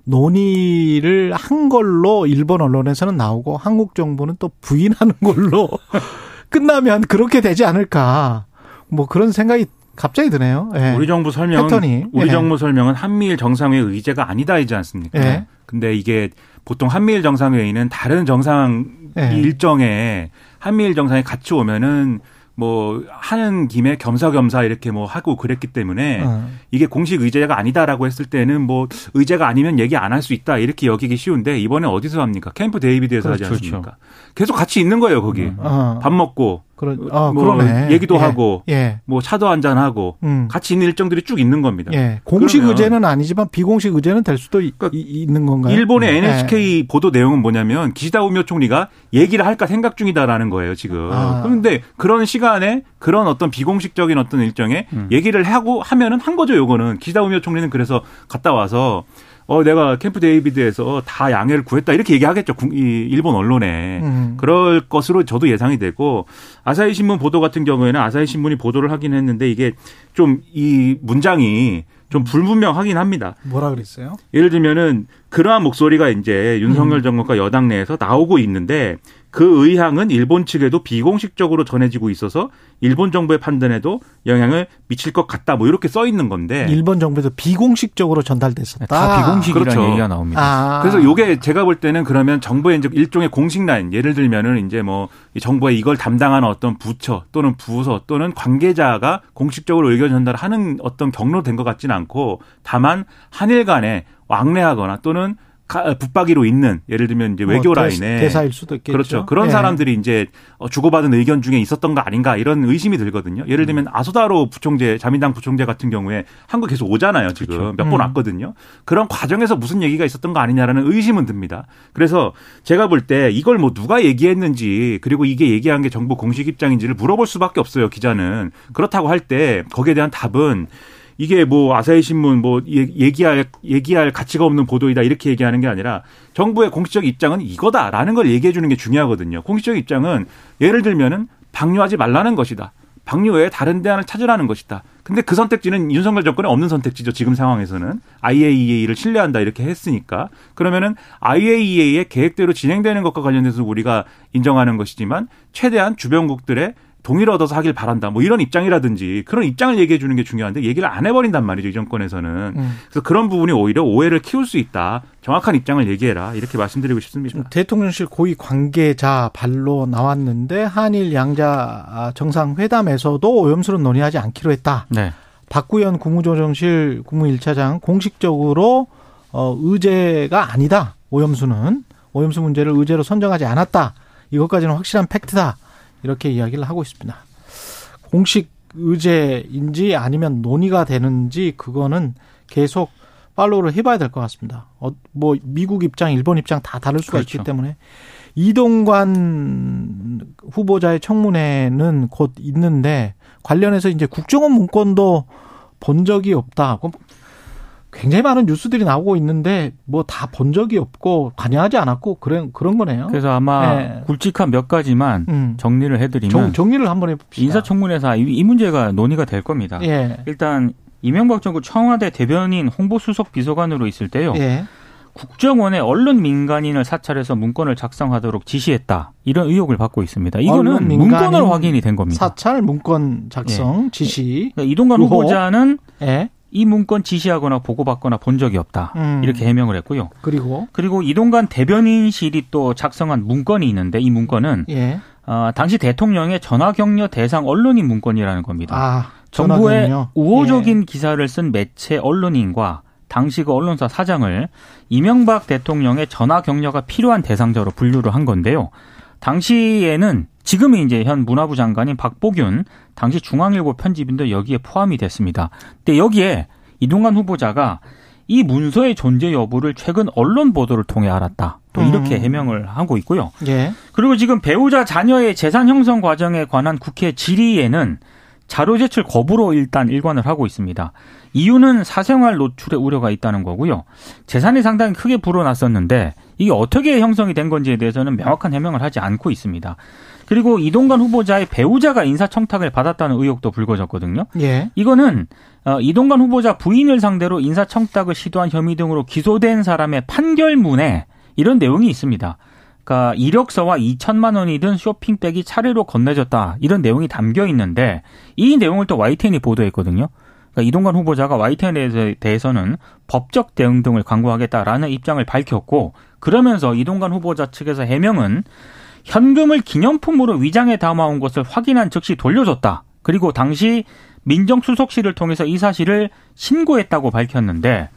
논의를 한 걸로 일본 언론에서는 나오고 한국 정부는 또 부인하는 걸로 끝나면 그렇게 되지 않을까 뭐 그런 생각이 갑자기 드네요. 예. 우리 정부 설명은 패턴이. 우리 예. 정부 설명은 한미일 정상회의 의제가 아니다이지 않습니까? 예. 근데 이게 보통 한미일 정상회의는 다른 정상 예. 일정에 한미일 정상이 같이 오면은 뭐 하는 김에 겸사겸사 이렇게 뭐 하고 그랬기 때문에 어. 이게 공식 의제가 아니다라고 했을 때는 뭐 의제가 아니면 얘기 안 할 수 있다 이렇게 여기기 쉬운데 이번에 어디서 합니까? 캠프 데이비드에서 하지 그렇죠. 않습니까? 계속 같이 있는 거예요 거기. 어. 밥 먹고 그러, 어, 뭐 그러네. 얘기도 예. 하고 예. 뭐 차도 한잔 하고 음. 같이 있는 일정들이 쭉 있는 겁니다. 예. 공식 의제는 아니지만 비공식 의제는 될 수도 이- 그러니까 이- 있는 건가요? 일본의 예. NHK 보도 내용은 뭐냐면 기시다 우미오 총리가 얘기를 할까 생각 중이다라는 거예요 지금. 아. 그런데 그런 시간에 그런 어떤 비공식적인 어떤 일정에 음. 얘기를 하고 하면은 한 거죠 요거는 기시다 우미오 총리는 그래서 갔다 와서 어 내가 캠프 데이비드에서 다 양해를 구했다 이렇게 얘기하겠죠 국- 이 일본 언론에 음. 그럴 것으로 저도 예상이 되고 아사히 신문 보도 같은 경우에는 아사히 신문이 보도를 하긴 했는데 이게 좀 이 문장이 좀 불분명하긴 합니다. 뭐라 그랬어요? 예를 들면은 그러한 목소리가 이제 윤석열 정권과 여당 내에서 나오고 있는데 그 의향은 일본 측에도 비공식적으로 전해지고 있어서 일본 정부의 판단에도 영향을 미칠 것 같다. 뭐 이렇게 써 있는 건데. 일본 정부에서 비공식적으로 전달됐었다. 다 비공식이라는 그렇죠. 얘기가 나옵니다. 아. 그래서 요게 제가 볼 때는 그러면 정부의 이제 일종의 공식 라인 예를 들면은 이제 뭐이 정부의 이걸 담당하는 어떤 부처 또는 부서 또는 관계자가 공식적으로 의견 전달하는 어떤 경로 된 것 같지는 않고 다만 한일 간에 왕래하거나 또는 가- 붙박이로 있는 예를 들면 이제 외교 뭐 대- 라인에 대사일 수도 있겠죠. 그렇죠. 그런 예. 사람들이 이제 어, 주고받은 의견 중에 있었던 거 아닌가 이런 의심이 들거든요. 예를 들면 아소다로 부총재, 자민당 부총재 같은 경우에 한국 계속 오잖아요. 지금 그렇죠. 몇번 음. 왔거든요. 그런 과정에서 무슨 얘기가 있었던 거 아니냐라는 의심은 듭니다. 그래서 제가 볼 때 이걸 뭐 누가 얘기했는지 그리고 이게 얘기한 게 정부 공식 입장인지를 물어볼 수밖에 없어요. 기자는 그렇다고 할 때 거기에 대한 답은 이게 뭐 아사히 신문 뭐 얘- 얘기할 얘기할 가치가 없는 보도이다 이렇게 얘기하는 게 아니라 정부의 공식적 입장은 이거다라는 걸 얘기해 주는 게 중요하거든요. 공식적 입장은 예를 들면은 방류하지 말라는 것이다. 방류 외에 다른 대안을 찾으라는 것이다. 근데 그 선택지는 윤석열 정권에 없는 선택지죠. 지금 상황에서는 IAEA를 신뢰한다 이렇게 했으니까 그러면은 IAEA의 계획대로 진행되는 것과 관련해서 우리가 인정하는 것이지만 최대한 주변국들의 동의를 얻어서 하길 바란다. 뭐 이런 입장이라든지 그런 입장을 얘기해 주는 게 중요한데 얘기를 안 해버린단 말이죠. 이 정권에서는. 음. 그래서 그런 부분이 오히려 오해를 키울 수 있다. 정확한 입장을 얘기해라. 이렇게 말씀드리고 싶습니다. 대통령실 고위 관계자 발로 나왔는데 한일 양자 정상회담에서도 오염수는 논의하지 않기로 했다. 네. 박구현 국무조정실 국무일차장 공식적으로 어, 의제가 아니다. 오염수는 오염수 문제를 의제로 선정하지 않았다. 이것까지는 확실한 팩트다. 이렇게 이야기를 하고 있습니다. 공식 의제인지 아니면 논의가 되는지 그거는 계속 팔로우를 해봐야 될 것 같습니다. 어, 뭐 미국 입장, 일본 입장 다 다를 수가 그렇죠. 있기 때문에 이동관 후보자의 청문회는 곧 있는데 관련해서 이제 국정원 문건도 본 적이 없다. 그럼 굉장히 많은 뉴스들이 나오고 있는데 뭐 다 본 적이 없고 관여하지 않았고 그런 그런 거네요. 그래서 아마 네. 굵직한 몇 가지만 음. 정리를 해드리면 정, 정리를 한번 해봅시다. 인사청문회에서 이, 이 문제가 논의가 될 겁니다. 예. 일단 이명박 정부 청와대 대변인 홍보수석 비서관으로 있을 때요. 예. 국정원에 언론 민간인을 사찰해서 문건을 작성하도록 지시했다. 이런 의혹을 받고 있습니다. 이거는 문건으로 확인이 된 겁니다. 사찰 문건 작성 지시. 그러니까 이동관 의혹. 후보자는 예. 이 문건 지시하거나 보고받거나 본 적이 없다. 음. 이렇게 해명을 했고요. 그리고 그리고 이동관 대변인실이 또 작성한 문건이 있는데 이 문건은 예. 어, 당시 대통령의 전화 격려 대상 언론인 문건이라는 겁니다. 아, 정부의. 우호적인 기사를 쓴 매체 언론인과 당시 그 언론사 사장을 이명박 대통령의 전화 격려가 필요한 대상자로 분류를 한 건데요. 당시에는 지금은 이제 현 문화부 장관인 박보균 당시 중앙일보 편집인도 여기에 포함이 됐습니다. 근데 여기에 이동관 후보자가 이 문서의 존재 여부를 최근 언론 보도를 통해 알았다. 또 이렇게 음. 해명을 하고 있고요. 예. 그리고 지금 배우자 자녀의 재산 형성 과정에 관한 국회 질의에는 자료 제출 거부로 일단 일관을 하고 있습니다. 이유는 사생활 노출의 우려가 있다는 거고요. 재산이 상당히 크게 불어났었는데 이게 어떻게 형성이 된 건지에 대해서는 명확한 해명을 하지 않고 있습니다. 그리고 이동관 후보자의 배우자가 인사청탁을 받았다는 의혹도 불거졌거든요. 예. 이거는 어, 이동관 후보자 부인을 상대로 인사청탁을 시도한 혐의 등으로 기소된 사람의 판결문에 이런 내용이 있습니다. 그러니까 이력서와 2천만 원이 든 쇼핑백이 차례로 건네졌다 이런 내용이 담겨 있는데 이 내용을 또 YTN이 보도했거든요. 그러니까 이동관 후보자가 YTN에 대해서는 법적 대응 등을 강구하겠다라는 입장을 밝혔고 그러면서 이동관 후보자 측에서 해명은 현금을 기념품으로 위장해 담아온 것을 확인한 즉시 돌려줬다. 그리고 당시 민정수석실을 통해서 이 사실을 신고했다고 밝혔는데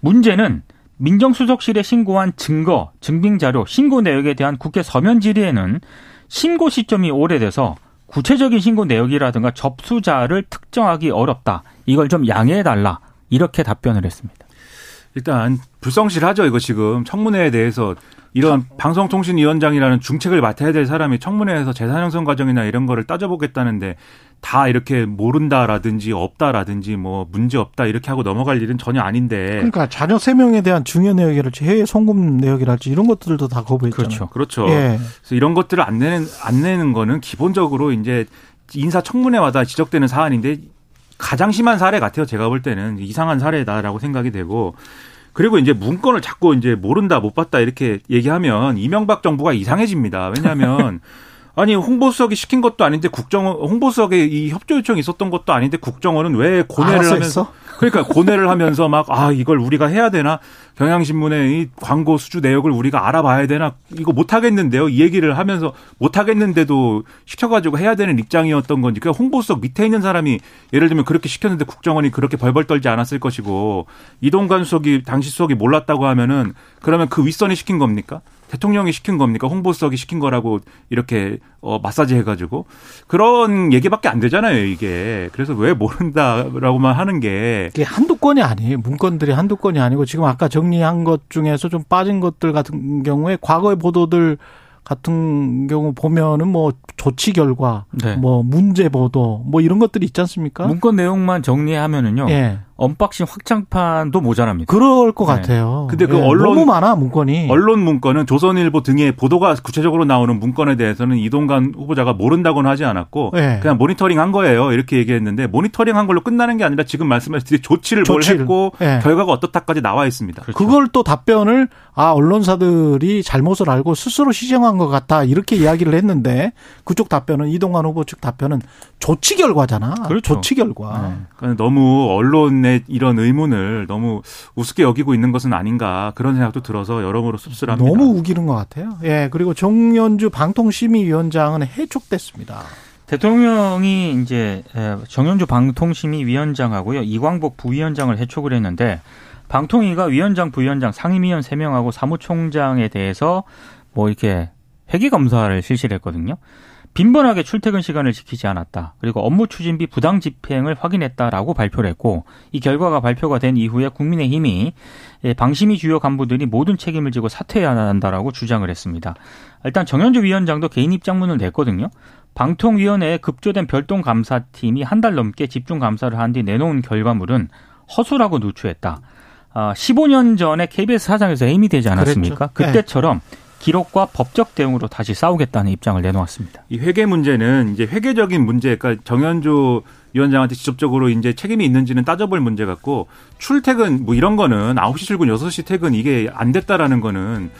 문제는 민정수석실에 신고한 증거, 증빙자료, 신고 내역에 대한 국회 서면 질의에는 신고 시점이 오래돼서 구체적인 신고 내역이라든가 접수자를 특정하기 어렵다. 이걸 좀 양해해달라. 이렇게 답변을 했습니다. 일단 불성실하죠. 이거 지금 청문회에 대해서 이런 방송통신위원장이라는 중책을 맡아야 될 사람이 청문회에서 재산 형성 과정이나 이런 거를 따져보겠다는데 다 이렇게 모른다라든지 없다라든지 뭐 문제 없다 이렇게 하고 넘어갈 일은 전혀 아닌데. 그러니까 자녀 세 명에 대한 중요 내역이랄지 해외 송금 내역이랄지 이런 것들도 다 거부했잖아요. 그렇죠. 그렇죠. 예. 그래서 이런 것들을 안 내는 안 내는 거는 기본적으로 이제 인사 청문회마다 지적되는 사안인데 가장 심한 사례 같아요. 제가 볼 때는 이상한 사례다라고 생각이 되고 그리고 이제 문건을 자꾸 이제 모른다 못 봤다 이렇게 얘기하면 이명박 정부가 이상해집니다. 왜냐하면 아니 홍보수석이 시킨 것도 아닌데 국정원 홍보수석에 이 협조 요청이 있었던 것도 아닌데 국정원은 왜 고뇌를 하면서 했어? 그러니까 고뇌를 하면서 막 아 이걸 우리가 해야 되나 경향신문의 이 광고 수주 내역을 우리가 알아봐야 되나 이거 못 하겠는데요 이 얘기를 하면서 못 하겠는데도 시켜가지고 해야 되는 입장이었던 건지 그 홍보수석 밑에 있는 사람이 예를 들면 그렇게 시켰는데 국정원이 그렇게 벌벌 떨지 않았을 것이고 이동관 수석이 당시 수석이 몰랐다고 하면은 그러면 그 윗선이 시킨 겁니까? 대통령이 시킨 겁니까? 홍보수석이 시킨 거라고 이렇게 어 마사지 해가지고 그런 얘기밖에 안 되잖아요 이게 그래서 왜 모른다라고만 하는 게 이게 한두 건이 아니에요. 문건들이 한두 건이 아니고 지금 아까 정리한 것 중에서 좀 빠진 것들 같은 경우에 과거의 보도들 같은 경우 보면은 뭐 조치 결과, 네. 뭐 문제 보도, 뭐 이런 것들이 있지 않습니까? 문건 내용만 정리하면은요. 예. 언박싱 확장판도 모자랍니다. 그럴 것 네. 같아요. 근데 그 예, 언론- 너무 많아 문건이. 언론 문건은 조선일보 등의 보도가 구체적으로 나오는 문건에 대해서는 이동관 후보자가 모른다고는 하지 않았고 네. 그냥 모니터링 한 거예요 이렇게 얘기했는데 모니터링 한 걸로 끝나는 게 아니라 지금 말씀하신 조치를 조치를. 뭘 했고 네. 결과가 어떻다까지 나와 있습니다. 그렇죠. 그걸 또 답변을 아 언론사들이 잘못을 알고 스스로 시정한 것 같다 이렇게 이야기를 했는데 그쪽 답변은 이동관 후보 측 답변은 조치 결과잖아. 그렇죠. 조치 결과. 네. 그러니까 너무 언론 의 이런 의문을 너무 우습게 여기고 있는 것은 아닌가 그런 생각도 들어서 여러모로 씁쓸합니다. 너무 우기는 것 같아요. 예 그리고 정연주 방통심의위원장은 해촉됐습니다. 대통령이 이제 에, 정현주 방통심의위원장하고요 이광복 부위원장을 해촉을 했는데 방통위가 위원장, 부위원장, 상임위원 3명하고 사무총장에 대해서 뭐 이렇게 회계 검사를 실시를 했거든요. 빈번하게 출퇴근 시간을 지키지 않았다. 그리고 업무 추진비 부당 집행을 확인했다라고 발표를 했고 이 결과가 발표가 된 이후에 국민의힘이 예, 방심위 주요 간부들이 모든 책임을 지고 사퇴해야 한다라고 주장을 했습니다. 일단 정현주 위원장도 개인 입장문을 냈거든요. 방통위원회에 급조된 별동 감사팀이 한 달 넘게 집중 감사를 한 뒤 내놓은 결과물은 허술하고 누추했다. 아, 15년 전에 KBS 사장에서 해임이 되지 않았습니까? 그랬죠. 네. 그때처럼 기록과 법적 대응으로 다시 싸우겠다는 입장을 내놓았습니다. 이 회계 문제는 이제 회계적인 문제, 그러니까 정현주 위원장한테 직접적으로 이제 책임이 있는지는 따져볼 문제 같고 출퇴근 뭐 이런 거는 9시 출근, 6시 퇴근 이게 안 됐다라는 거는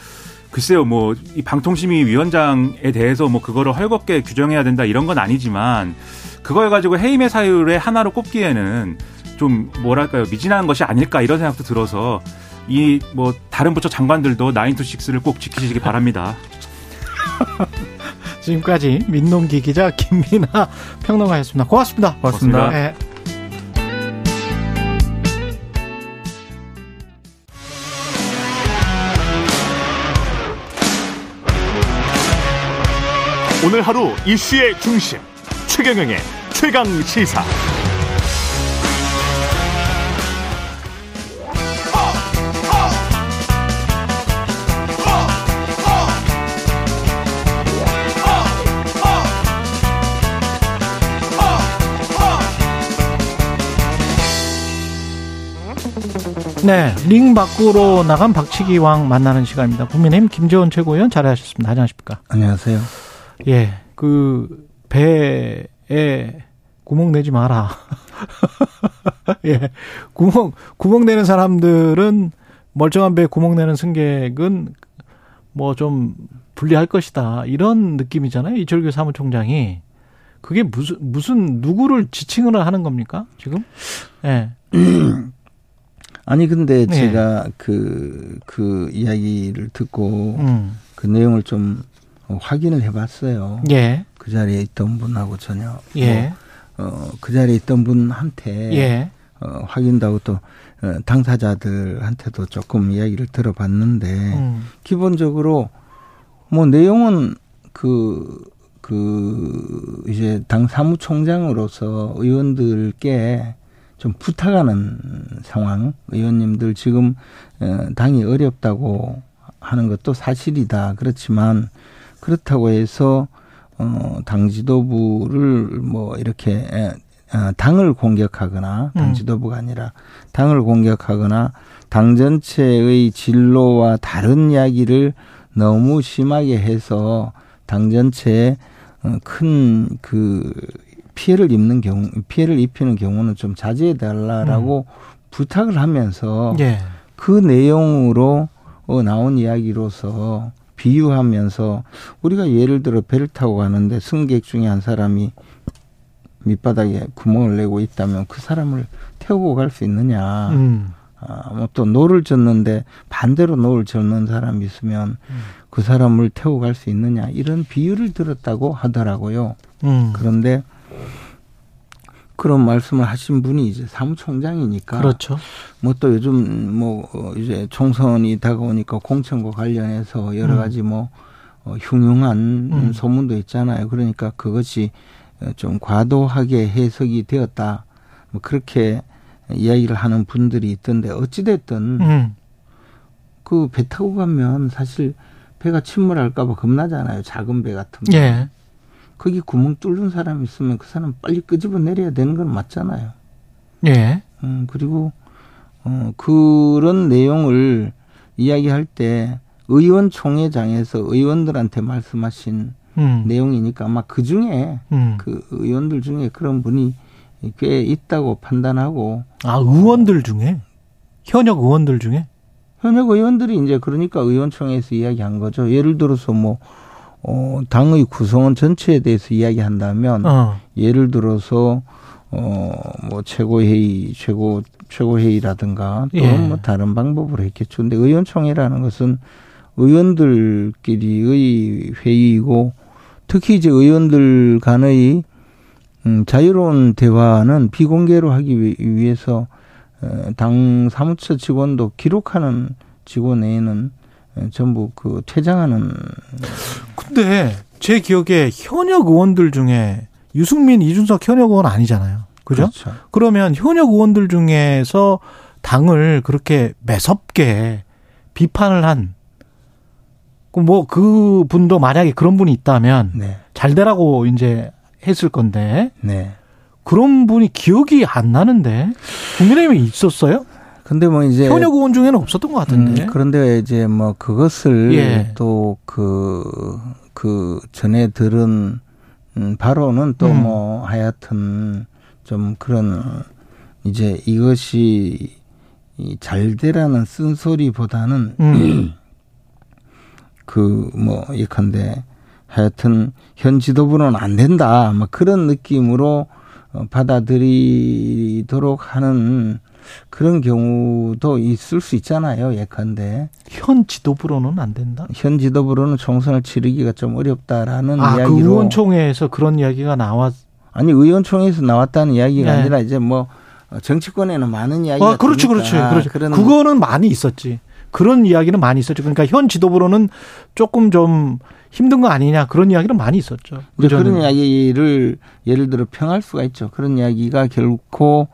글쎄요, 뭐 이 방통심의 위원장에 대해서 뭐 그거를 헐겁게 규정해야 된다 이런 건 아니지만 그걸 가지고 해임의 사유의 하나로 꼽기에는 좀 뭐랄까요 미진한 것이 아닐까 이런 생각도 들어서 이 뭐 다른 부처 장관들도 9to6를 꼭 지키시기 바랍니다. 지금까지 민동기 기자 김민아 평론가였습니다. 고맙습니다. 고맙습니다. 예. 오늘 하루 이슈의 중심 최경영의 최강 시사. 네, 링 밖으로 나간 박치기 왕 만나는 시간입니다. 국민의힘 김재원 최고위원 자리하셨습니다. 안녕하십니까? 안녕하세요. 예, 그 배에 구멍 내지 마라. 예, 구멍 구멍 내는 사람들은 멀쩡한 배에 구멍 내는 승객은 뭐 좀 불리할 것이다 이런 느낌이잖아요. 이철규 사무총장이 그게 무슨 무슨 누구를 지칭을 하는 겁니까 지금? 예, 아니 근데 네. 제가 그그 이야기를 듣고 음, 그 내용을 좀 어, 확인을 해봤어요. 예. 그 자리에 있던 분하고 전혀 예. 뭐, 어, 그 자리에 있던 분한테 예. 어, 확인도 하고 또 어, 당사자들한테도 조금 이야기를 들어봤는데 음. 기본적으로 뭐 내용은 그, 그, 이제 당 사무총장으로서 의원들께 좀 부탁하는 상황, 의원님들 지금 어, 당이 어렵다고 하는 것도 사실이다. 그렇지만 그렇다고 해서 어, 당 지도부를 뭐 이렇게 에, 어, 당을 공격하거나 당 음. 지도부가 아니라 당을 공격하거나 당 전체의 진로와 다른 이야기를 너무 심하게 해서 당 전체에 어, 큰그 피해를 입는 경우 피해를 입히는 경우는 좀 자제해 달라라고 부탁을 하면서 예. 그 내용으로 어, 나온 이야기로서 비유하면서 우리가 예를 들어 배를 타고 가는데 승객 중에 한 사람이 밑바닥에 구멍을 내고 있다면 그 사람을 태우고 갈 수 있느냐. 음. 아, 뭐 또 노를 젓는데 반대로 노를 젓는 사람이 있으면 그 사람을 태우고 갈 수 있느냐. 이런 비유를 들었다고 하더라고요. 음. 그런데 그런 말씀을 하신 분이 이제 사무총장이니까 그렇죠. 뭐 또 요즘 뭐 어, 이제 총선이 다가오니까 공천과 관련해서 여러 음. 가지 뭐 어, 흉흉한 음. 소문도 있잖아요. 그러니까 그것이 어, 좀 과도하게 해석이 되었다. 뭐 그렇게 이야기를 하는 분들이 있던데 어찌 됐든 음. 그배 타고 가면 사실 배가 침몰할까봐 겁나잖아요. 작은 배 같은 거. 예. 거기 구멍 뚫는 사람 있으면 그 사람 빨리 끄집어 내려야 되는 건 맞잖아요. 예. 음, 그리고, 어, 그런 내용을 이야기할 때 의원총회장에서 의원들한테 말씀하신 음. 내용이니까 아마 그 중에 음. 그 의원들 중에 그런 분이 꽤 있다고 판단하고 아, 의원들 중에 현역 의원들 중에 현역 의원들이 이제 그러니까 의원총회에서 이야기한 거죠. 예를 들어서 뭐, 어, 당의 구성원 전체에 대해서 이야기한다면 어. 예를 들어서 어뭐 최고회의 최고 최고회의라든가 또 예. 뭐 다른 방법으로 했겠죠. 근데 의원총회라는 것은 의원들끼리의 회의이고 특히 이제 의원들 간의 음, 자유로운 대화는 비공개로 하기 위- 위해서 어, 당 사무처 직원도 기록하는 직원 외에는 어, 전부 그 퇴장하는 근데 제 기억에 현역 의원들 중에 유승민, 이준석 현역 의원 아니잖아요. 그죠? 그렇죠. 그러면 현역 의원들 중에서 당을 그렇게 매섭게 비판을 한, 뭐, 그 분도 만약에 그런 분이 있다면 네, 잘 되라고 이제 했을 건데, 네. 그런 분이 기억이 안 나는데, 국민의힘에 있었어요? 근데 뭐 이제 현역 의원 중에는 없었던 것 같은데. 음, 그런데 이제 뭐 그것을 예. 또 그, 그 전에 들은 음, 바로는 또 음. 뭐 하여튼 좀 그런 이제 이것이 이 잘 되라는 쓴소리보다는 음. 그뭐 예컨대 하여튼 현 지도부는 안 된다. 뭐 그런 느낌으로 어, 받아들이도록 하는 그런 경우도 있을 수 있잖아요. 예컨대 현 지도부로는 안 된다? 현 지도부로는 총선을 치르기가 좀 어렵다라는 아, 그 이야기로 의원총회에서 그런 이야기가 나왔, 아니 의원총회에서 나왔다는 이야기가 네. 아니라 이제 뭐 정치권에는 많은 이야기가 아, 그렇죠, 그렇죠, 그렇죠. 그거는 많이 있었지. 그런 이야기는 많이 있었죠. 그러니까 현 지도부로는 조금 좀 힘든 거 아니냐 그런 이야기는 많이 있었죠. 그런 이야기를 예를 들어 평할 수가 있죠. 그런 이야기가 결코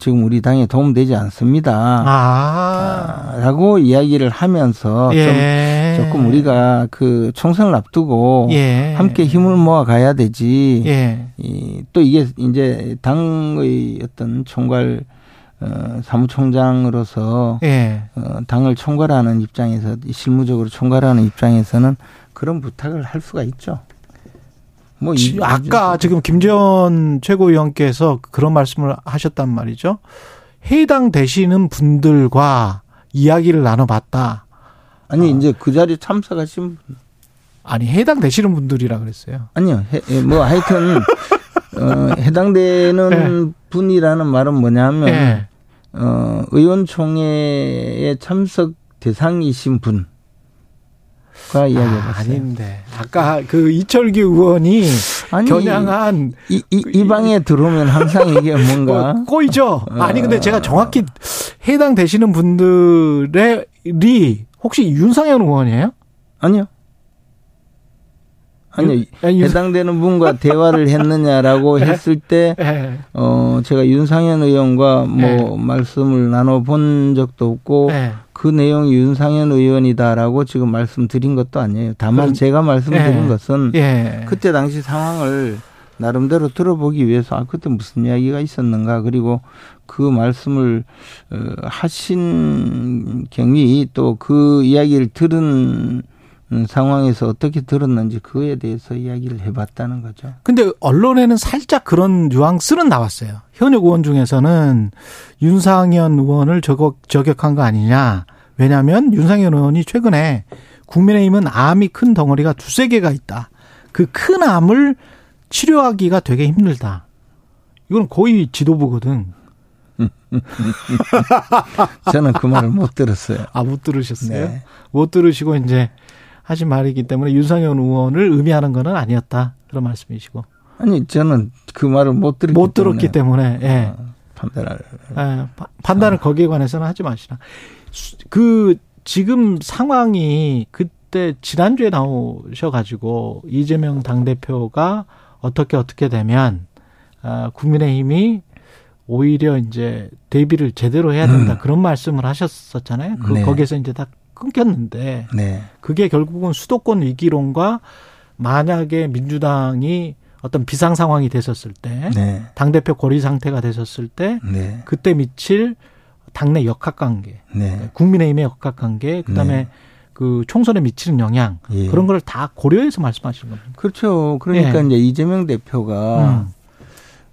지금 우리 당에 도움되지 않습니다. 아, 라고 이야기를 하면서 예. 좀 조금 우리가 그 총선을 앞두고 예. 함께 힘을 모아 가야 되지. 예. 이, 또 이게 이제 당의 어떤 총괄 어, 사무총장으로서 예. 어, 당을 총괄하는 입장에서 실무적으로 총괄하는 입장에서는 그런 부탁을 할 수가 있죠. 뭐 이- 지- 아까 지금 김재원 최고위원께서 그런 말씀을 하셨단 말이죠. 해당 되시는 분들과 이야기를 나눠봤다. 아니 이제 그 자리에 참석하신 분 아니 해당 되시는 분들이라 그랬어요. 아니요 해, 예, 뭐 하여튼 어, 해당되는 분이라는 말은 뭐냐면 예. 어, 의원총회에 참석 대상이신 분 가 이야기해봤어요. 아, 아닌데 아까 그 이철규 의원이 아니, 겨냥한 이, 이, 이 방에 들어오면 항상 이게 뭔가 어, 꼬이죠. 어. 아니 근데 제가 정확히 해당되시는 분들이 혹시 윤상현 의원이에요? 아니요. 아니요. 윤- 아니, 윤- 해당되는 분과 대화를 했느냐라고 네. 했을 때, 예. 어, 제가 윤상현 의원과 뭐 네. 말씀을 나눠본 적도 없고, 예. 그 내용이 윤상현 의원이다라고 지금 말씀드린 것도 아니에요. 다만 그럼- 제가 말씀드린 예. 것은 예. 그때 당시 상황을 나름대로 들어보기 위해서 아 그때 무슨 이야기가 있었는가 그리고 그 말씀을 어, 하신 경위 또 그 이야기를 들은 상황에서 어떻게 들었는지 그에 대해서 이야기를 해봤다는 거죠. 근데 언론에는 살짝 그런 뉘앙스는 나왔어요. 현역 의원 중에서는 윤상현 의원을 저격, 저격한 거 아니냐. 왜냐하면 윤상현 의원이 최근에 국민의힘은 암이 큰 덩어리가 두세 개가 있다. 그 큰 암을 치료하기가 되게 힘들다. 이건 거의 지도부거든. 저는 그 말을 못 들었어요. 아, 못 들으셨어요? 네. 못 들으시고 이제 하신 말이기 때문에 윤상현 의원을 의미하는 거는 아니었다. 그런 말씀이시고. 아니 저는 그 말을 못 들었기 못 들었기 때문에, 예. 어, 판단을 예, 파- 판단을 거기에 관해서는 하지 마시라. 수- 그 지금 상황이 그때 지난주에 나오셔가지고 이재명 당 대표가 어떻게 어떻게 되면 아, 국민의힘이 오히려 이제 대비를 제대로 해야 된다 그런 말씀을 하셨었잖아요. 그 네. 거기에서 이제 다 끊겼는데 네. 그게 결국은 수도권 위기론과 만약에 민주당이 어떤 비상 상황이 됐었을 때 네. 당 대표 고리 상태가 됐었을 때 네. 그때 미칠 당내 역학 관계, 네. 국민의힘의 역학 관계, 그다음에 네. 그 총선에 미치는 영향 예. 그런 걸 다 고려해서 말씀하시는 겁니다. 그렇죠. 그러니까 예. 이제 이재명 대표가 음.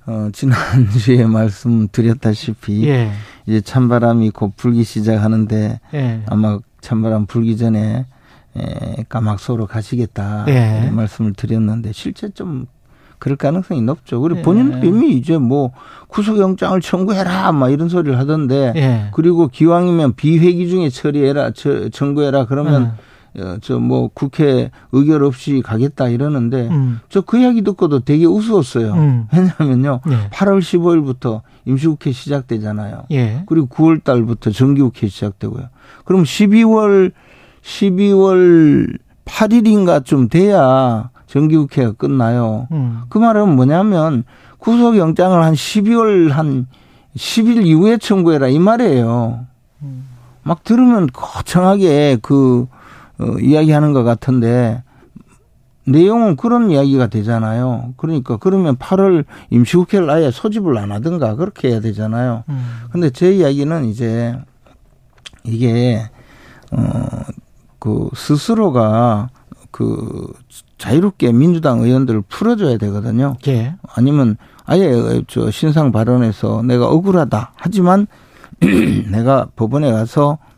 어, 지난주에 말씀드렸다시피 예, 이제 찬바람이 곧 불기 시작하는데 예, 아마 찬바람 불기 전에 에, 까막소로 가시겠다 예. 이런 말씀을 드렸는데 실제 좀 그럴 가능성이 높죠. 그리고 예. 본인도 이미 이제 뭐 구속영장을 청구해라 막 이런 소리를 하던데 예. 그리고 기왕이면 비회기 중에 처리해라 저, 청구해라 그러면 어, 저 뭐 국회 의결 없이 가겠다 이러는데 음, 저그 이야기 듣고도 되게 우스웠어요. 음. 왜냐하면요. 예, 8월 15일부터 임시국회 시작되잖아요. 예, 그리고 9월 달부터 정기국회 시작되고요. 그럼 12월 12월 8일인가 좀 돼야 정기국회가 끝나요. 음, 그 말은 뭐냐면 구속영장을 한 12월 한 10일 이후에 청구해라 이 말이에요. 막 들으면 거창하게 그 어, 이야기하는 것 같은데 내용은 그런 이야기가 되잖아요. 그러니까 그러면 8월 임시국회를 아예 소집을 안 하든가 그렇게 해야 되잖아요. 음, 근데 제 이야기는 이제 이게 어그 스스로가 그 자유롭게 민주당 의원들을 풀어줘야 되거든요. 예, 아니면 아예 저 신상 발언에서 내가 억울하다 하지만 내가 법원에 가서 음,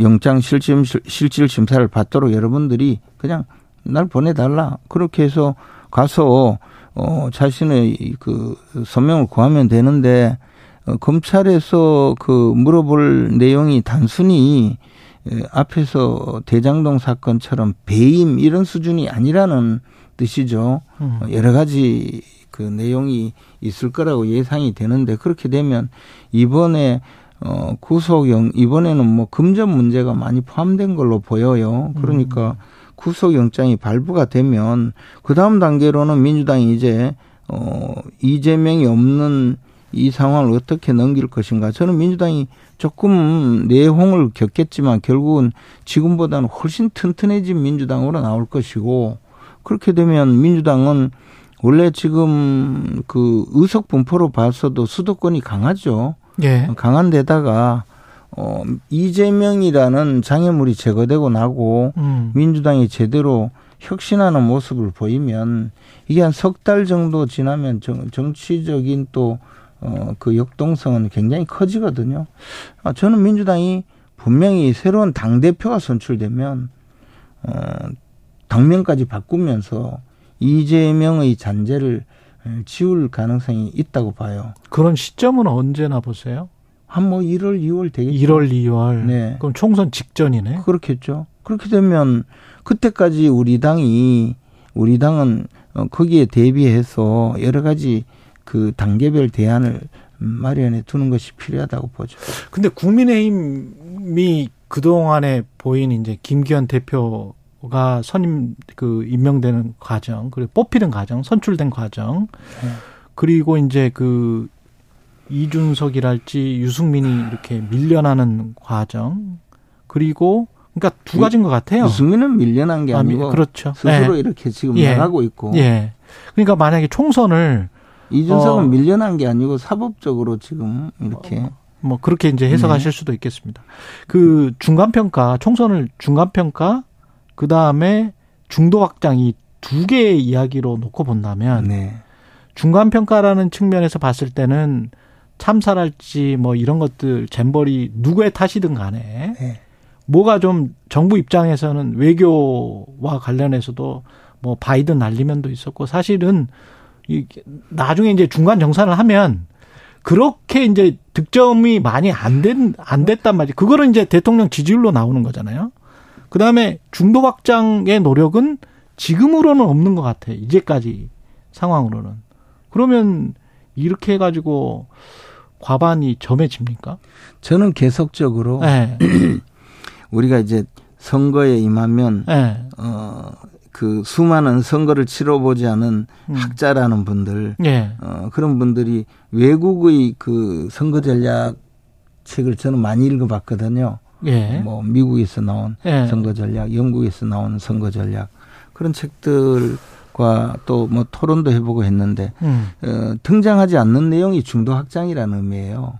영장 실질 실질 심사를 받도록 여러분들이 그냥 날 보내달라 그렇게 해서 가서 어 자신의 그 서명을 구하면 되는데 어, 검찰에서 그 물어볼 내용이 단순히 에, 앞에서 대장동 사건처럼 배임 이런 수준이 아니라는 뜻이죠. 음, 어, 여러 가지 그 내용이 있을 거라고 예상이 되는데 그렇게 되면 이번에 어 구속영 이번에는 뭐 금전 문제가 많이 포함된 걸로 보여요. 그러니까 구속영장이 발부가 되면 그 다음 단계로는 민주당이 이제 어 이재명이 없는 이 상황을 어떻게 넘길 것인가. 저는 민주당이 조금 내홍을 겪겠지만 결국은 지금보다는 훨씬 튼튼해진 민주당으로 나올 것이고 그렇게 되면 민주당은 원래 지금 그 의석 분포로 봐서도 수도권이 강하죠. 예, 강한 데다가 어 이재명이라는 장애물이 제거되고 나고 음, 민주당이 제대로 혁신하는 모습을 보이면 이게 한 석 달 정도 지나면 정, 정치적인 또 어, 그 역동성은 굉장히 커지거든요. 아, 저는 민주당이 분명히 새로운 당대표가 선출되면, 어, 당면까지 바꾸면서 이재명의 잔재를 지울 가능성이 있다고 봐요. 그런 시점은 언제나 보세요? 한 뭐 1월, 2월 되겠죠. 1월, 2월. 네. 그럼 총선 직전이네. 그렇겠죠. 그렇게 되면 그때까지 우리 당이 우리 당은 어, 거기에 대비해서 여러 가지 그 단계별 대안을 마련해 두는 것이 필요하다고 보죠. 근데 국민의힘이 그동안에 보인 이제 김기현 대표 가 선임 그 임명되는 과정, 그리고 뽑히는 과정, 선출된 과정, 그리고 이제 그 이준석이랄지 유승민이 이렇게 밀려나는 과정, 그리고 그러니까 두 가지인 것 같아요. 유승민은 밀려난 게 아, 미- 아니고 그렇죠. 스스로 예. 이렇게 지금 예. 나가고 있고 예. 그러니까 만약에 총선을 이준석은 어. 밀려난 게 아니고 사법적으로 지금 이렇게 뭐 그렇게 이제 해석하실 수도 있겠습니다. 그 중간 평가 총선을 중간 평가 그 다음에 중도 확장 이 두 개의 이야기로 놓고 본다면 네. 중간 평가라는 측면에서 봤을 때는 참사랄지 뭐 이런 것들 잼버리 누구의 탓이든 간에 네. 뭐가 좀 정부 입장에서는 외교와 관련해서도 뭐 바이든 날리면도 있었고 사실은 이 나중에 이제 중간 정산을 하면 그렇게 이제 득점이 많이 안 된, 안 됐단 말이에요. 그거는 이제 대통령 지지율로 나오는 거잖아요. 그 다음에 중도 확장의 노력은 지금으로는 없는 것 같아요. 이제까지 상황으로는. 그러면 이렇게 해가지고 과반이 점해집니까? 저는 계속적으로 네. 우리가 이제 선거에 임하면 네. 어, 그 수많은 선거를 치러보지 않은 음. 학자라는 분들, 예. 어, 그런 분들이 외국의 그 선거 전략 책을 저는 많이 읽어봤거든요. 예. 뭐 미국에서 나온 예. 선거 전략, 영국에서 나온 선거 전략 그런 책들과 또 뭐 토론도 해보고 했는데 음. 어, 등장하지 않는 내용이 중도 확장이라는 의미예요.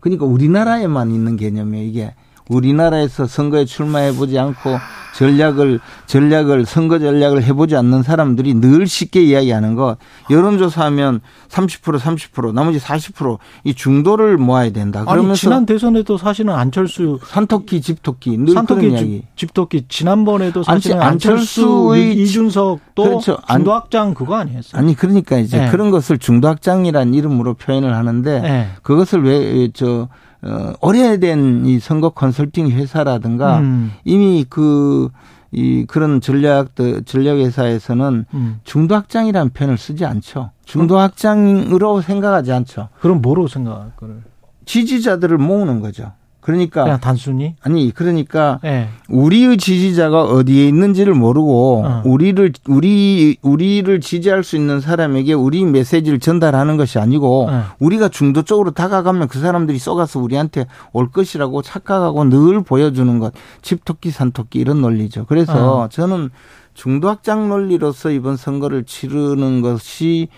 그러니까 우리나라에만 있는 개념이에요. 이게 우리나라에서 선거에 출마해 보지 않고 전략을 전략을 선거 전략을 해보지 않는 사람들이 늘 쉽게 이야기하는 것 여론조사하면 30% 30% 나머지 40%이 중도를 모아야 된다. 아니 그러면서 지난 대선에도 사실은 안철수 산토끼 집토끼 늘 산토끼 이야기. 집, 집토끼 지난번에도 아니, 사실은 안철수의 안철수 이준석 또 그렇죠. 안- 중도 확장 그거 아니었어요? 아니 그러니까 이제 네. 그런 것을 중도 확장이라는 이름으로 표현을 하는데 네. 그것을 왜 저 어, 오래된 이 선거 컨설팅 회사라든가 음, 이미 그, 이 그런 전략, 전략 회사에서는 음. 중도확장이라는 표현을 쓰지 않죠. 중도확장으로 생각하지 않죠. 그럼 뭐로 생각할 거를? 지지자들을 모으는 거죠. 그러니까, 그냥 단순히? 아니, 그러니까 예. 우리의 지지자가 어디에 있는지를 모르고 어. 우리를, 우리, 우리를 지지할 수 있는 사람에게 우리 메시지를 전달하는 것이 아니고 네. 우리가 중도 쪽으로 다가가면 그 사람들이 쏘가서 우리한테 올 것이라고 착각하고 늘 보여주는 것. 집토끼, 산토끼 이런 논리죠. 그래서 어. 저는 중도 확장 논리로서 이번 선거를 치르는 것이